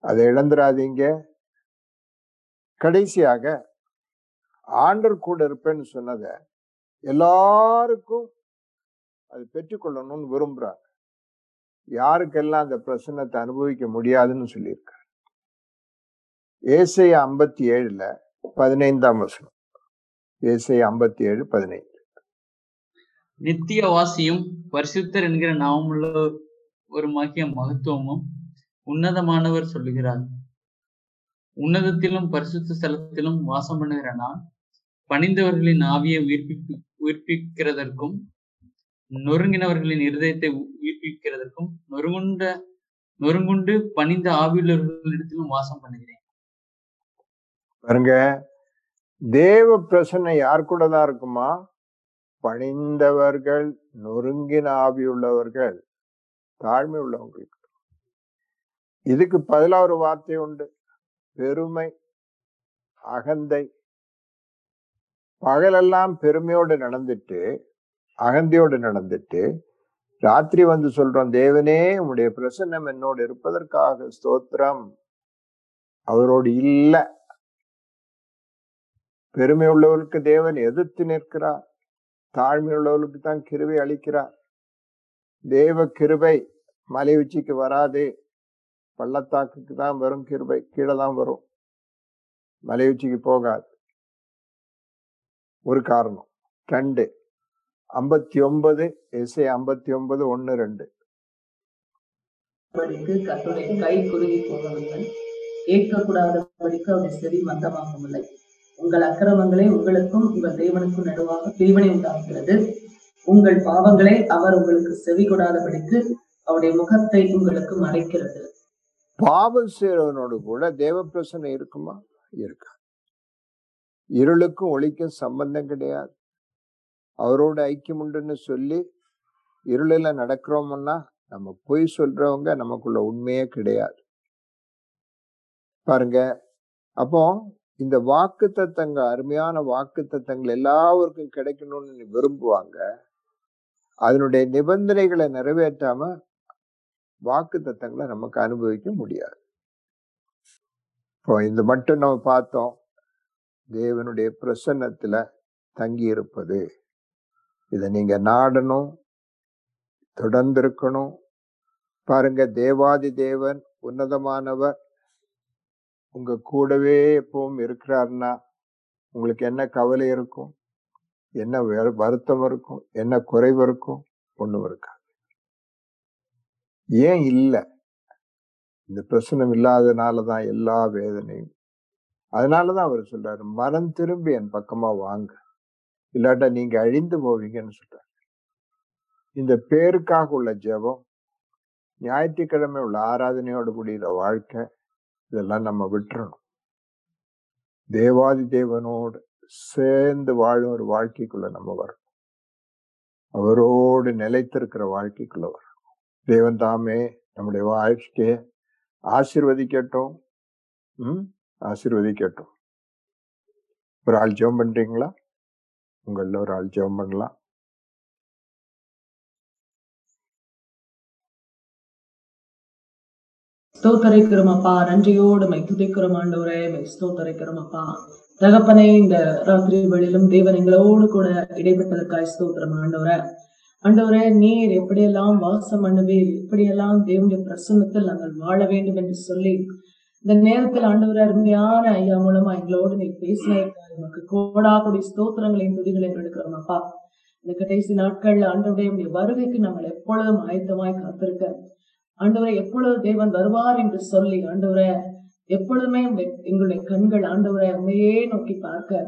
அதை இழந்துராதீங்க கடைசியாக ஆண்டர் கூட இருப்பேன்னு சொன்னதை எல்லாருக்கும் அது பெற்றுக்கொள்ளணும்னு விரும்புறாங்க. யாருக்கெல்லாம் அந்த பிரசன்னத்தை அனுபவிக்க முடியாதுன்னு சொல்லியிருக்கார். ஏசை ஐம்பத்தி ஏழுல பதினைந்தாம் வசனம். ஏசை ஐம்பத்தி ஏழு பதினைந்து. நித்திய வாசியும் பரிசுத்தர் என்கிற நாமுள்ள ஒரு மகிய மகத்துவமும் உன்னதமானவர் சொல்லுகிறார். உன்னதத்திலும் பரிசுத்த ஸ்தலத்திலும் வாசம் பண்ணுகிற நான் பணிந்தவர்களின் ஆவியை உயிர்ப்பிப்பு உயிர்ப்பிக்கிறதற்கும் நொறுங்கினவர்களின் இருதயத்தை உயிர்ப்பிக்கிறதற்கும் நொறுங்குண்ட நொறுங்குண்டு பணிந்த ஆவியுள்ளவர்களிடத்திலும் வாசம் பண்ணுகிறேன். பாருங்க தேவ பிரசனை யார் கூட தான் இருக்குமா? பணிந்தவர்கள் நொறுங்கின ஆவியுள்ளவர்கள் தாழ்மை உள்ளவங்களுக்கு இதுக்கு பதிலாக ஒரு வார்த்தை உண்டு. பெருமை அகந்தை. பகலெல்லாம் பெருமையோடு நடந்துட்டு அகந்தையோடு நடந்துட்டு ராத்திரி வந்து சொல்றோம் தேவனே உன்னுடைய பிரசன்னம் என்னோடு இருப்பதற்காக ஸ்தோத்திரம். அவரோடு இல்லை. பெருமை உள்ளவர்களுக்கு தேவன் எதிர்த்து நிற்கிறார். தாழ்மை உள்ளவர்களுக்கு தான் கிருவை அளிக்கிறார். தேவ கிருபை மலை உச்சிக்கு வராது. பள்ளத்தாக்குக்கு தான் வரும் கிருபை கீழே தான் வரும். மலை உச்சிக்கு போகாது. ஒரு காரணம். ரெண்டு. ஐம்பத்தி ஒன்பது எஸ்ஏ ஐம்பத்தி ஒன்பது ஒன்று ரெண்டு. படிக்கு கர்த்தருடைய கை குறுகி போகவில்லை. ஏற்கக்கூடாதபடிக்கு அவருடைய செவி மந்தமாகவில்லை உங்கள் அக்கிரமங்களை உங்களுக்கும் உங்கள் தேவனுக்கும் நடுவாக பிரிவினை உண்டாகிறது உங்கள் பாவங்களை அவர் உங்களுக்கு செவி கொடாதபடிக்கு அவருடைய முகத்தை உங்களுக்கு மறைக்கிறது. பாவம் செய்கிறவனோடு கூட தேவ பிரசனை இருக்குமா? இருக்கா இருளுக்கும் ஒளிக்கும் சம்பந்தம் கிடையாது. அவரோட ஐக்கியம் உண்டுன்னு சொல்லி இருளில் நடக்கிறோம்னா நம்ம பொய் சொல்றவங்க நமக்குள்ள உண்மையே கிடையாது. பாருங்க அப்போ இந்த வாக்கு தத்தங்க அருமையான வாக்கு தத்தங்கள் எல்லாருக்கும் கிடைக்கணும்னு விரும்புவாங்க அதனுடைய நிபந்தனைகளை நிறைவேற்றாம வாக்கு தத்தங்களை நமக்கு அனுபவிக்க முடியாது. இப்போ இந்த மட்டும் நம்ம பார்த்தோம். தேவனுடைய பிரசன்னத்தில் தங்கி இருப்பது இதை நீங்கள் நாடணும். தொடர்ந்து இருக்கணும் பாருங்க தேவாதி தேவன் உன்னதமானவர். உங்க கூடவே எப்பவும் இருக்கிறாருன்னா உங்களுக்கு என்ன கவலை இருக்கும்? என்ன வருத்தம் இருக்கும்? என்ன குறைவு இருக்கும்? ஒன்றும் இருக்கா ஏன் இல்லை? இந்த பிரச்சனம் இல்லாதனால தான் எல்லா வேதனையும். அதனால தான் அவர் சொல்றாரு மனம் திரும்பி என் பக்கமா வாங்க. இல்லாட்டா நீங்க அழிந்து போவீங்கன்னு சொல்றாரு. இந்த பேருக்காக உள்ள ஜெபம் ஞாயிற்றுக்கிழமை உள்ள ஆராதனையோடு கூடிய வாழ்க்கை இதெல்லாம் நம்ம விட்டுறணும். தேவாதி தேவனோடு சேர்ந்து வாழும் ஒரு வாழ்க்கைக்குள்ள நம்ம வரணும். அவரோடு நிலைத்திருக்கிற வாழ்க்கைக்குள்ள வரணும். தேவன் தாமே நம்முடைய வாழ்க்கையை ஆசிர்வதிக்கட்டும். ம் ஆசிர்வதிக்கட்டும். ஒரு ஆள் ஜெபம் பண்றீங்களா? உங்கள ஒரு ஆள் ஜெபம் பண்ணலாம். ஸ்தோத்தரைக்கிறோம் அப்பா நன்றியோடு மை துதிக்கிறோம் ஆண்டவரே மை ஸ்தோத்தரைக்கிறோம் அப்பா. தகப்பனே இந்த ராத்திரி வழியிலும் தேவன் எங்களோடு கூட இடைப்பட்டதற்காய் ஸ்தோத்திரம் ஆண்டவரை. ஆண்டவரே நீர் எப்படியெல்லாம் வாசம் பண்ணுவீர் எப்படியெல்லாம் தேவனுடைய பிரசன்னத்தில் நாங்கள் வாழ வேண்டும் என்று சொல்லி இந்த நேரத்தில் ஆண்டவர் அருமையான ஐயா மூலமா எங்களோடு நீ பேசினேன் நமக்கு கோடா கொடி ஸ்தோத்திரங்களையும் துதிகளையும் எடுக்கிறோம் அப்பா. இந்த கடைசி நாட்கள்ல ஆண்டவருடைய வருகைக்கு நாங்கள் எப்பொழுதும் ஆயத்தமாய் காத்திருக்க. ஆண்டவரை எப்பொழுது தேவன் வருவார் என்று சொல்லி ஆண்டவரை எப்பொழுதுமே எங்களுடைய கண்கள் ஆண்டவரை உண்மையே நோக்கி பார்க்க.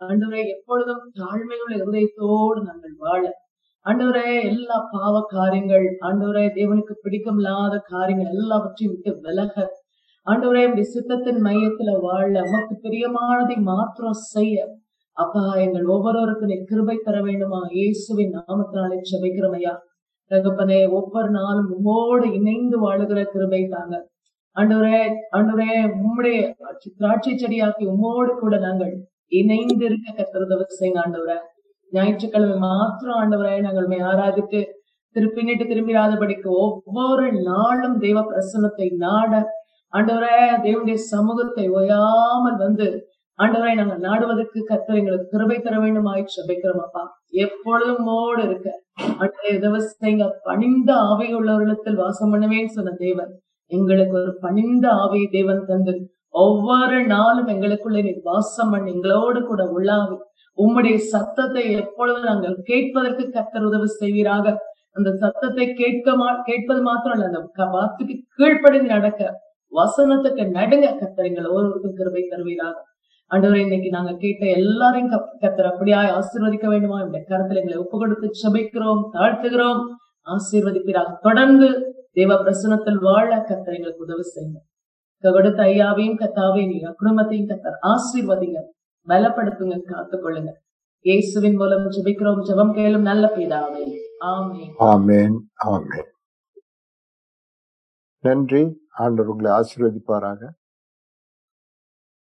ஆண்டவரை எப்பொழுதும் தாழ்மையுள்ள இருதயத்தோடு நாங்கள் வாழ. ஆண்டவரே எல்லா பாவ காரியங்கள் ஆண்டவரே தேவனுக்கு பிடிக்கமில்லாத காரியங்கள் எல்லாவற்றையும் விட்டு விலக. ஆண்டவரே உடைய சித்தத்தின் மையத்துல வாழ நமக்கு பிரியமானதை மாத்திரம் செய்ய. அப்பா எங்கள் ஒவ்வொருவருக்கும் நீ கிருபை தர வேண்டுமா? இயேசுவின் நாமத்தினாலே செபிக்கிறோம் தகப்பனே ஒவ்வொரு நாளும் உமோடு இணைந்து வாழுகிற கிருபை தாங்க. ஆண்டவரே ஆண்டவரே உம்முடைய திராட்சை செடியாக்கி உம்மோடு கூட நாங்கள் இணைந்து இருக்க கத்துறத செய்யுங்க ஆண்டவரை. ஞாயிற்றுக்கிழமை மாத்திரம் ஆண்டவராய் நாங்கள் உண்மை ஆராதித்து திருப்பின்னிட்டு திரும்பிடாதபடிக்கு ஒவ்வொரு நாளும் தெய்வ பிரசன்னத்தை நாட ஆண்டவராய தேவனுடைய சமூகத்தை ஓயாமல் வந்து ஆண்டவரை நாங்கள் நாடுவதற்கு கத்தர் எங்களுக்கு கிருபை தர வேண்டும் ஆயிடுச்சு அப்பா எப்பொழுதும் மோடு இருக்க. ஆண்டவரே பணிந்த ஆவை உள்ளவர்களிடத்தில் வாசம் பண்ணுவேன் சொன்ன தேவன் எங்களுக்கு ஒரு பணிந்த ஆவையை தேவன் தந்து ஒவ்வொரு நாளும் எங்களுக்குள்ளே நீ வாசம் பண்ணி எங்களோடு கூட உள்ளாவி உம்முடைய சத்தத்தை எப்பொழுது நாங்கள் கேட்பதற்கு கத்தர் உதவி செய்வீராக? அந்த சத்தத்தை கேட்க மா கேட்பது மாத்திரம் இல்ல அந்த வார்த்தைக்கு கீழ்ப்படிந்து நடக்க வசனத்துக்கு நடுங்க கர்த்தர் எங்கள் ஒவ்வொருவருக்கும் கிருபை தருவீராக. ஆண்டவரே இன்னைக்கு நாங்க கேட்ட எல்லாரையும் கத்தர் கர்த்தர் அப்படியாய் ஆசீர்வதிக்க வேண்டுமா? இந்த கருத்துல எங்களை ஒப்பு கொடுத்து சபிக்கிறோம் தாழ்த்துகிறோம் ஆசீர்வதிப்பீராக. தொடர்ந்து தேவ பிரசனத்தில் வாழ கர்த்தர் எங்களுக்கு உதவி செய்யுங்க. கொடுத்த ஐயாவையும் கத்தாவையும் நீங்க குடும்பத்தையும் கத்தர் ஆசீர்வதிங்க. பலப்படுத்துங்க காத்துக்கொள்ளுங்க இயேசுவின் மூலம் ஜெபிக்கிறோம் ஜெபம் கேளும் நல்ல பிதாவே. ஆமேன். ஆமேன் ஆமேன். நன்றி. ஆண்டவர் உங்களை ஆசீர்வதிப்பாராக.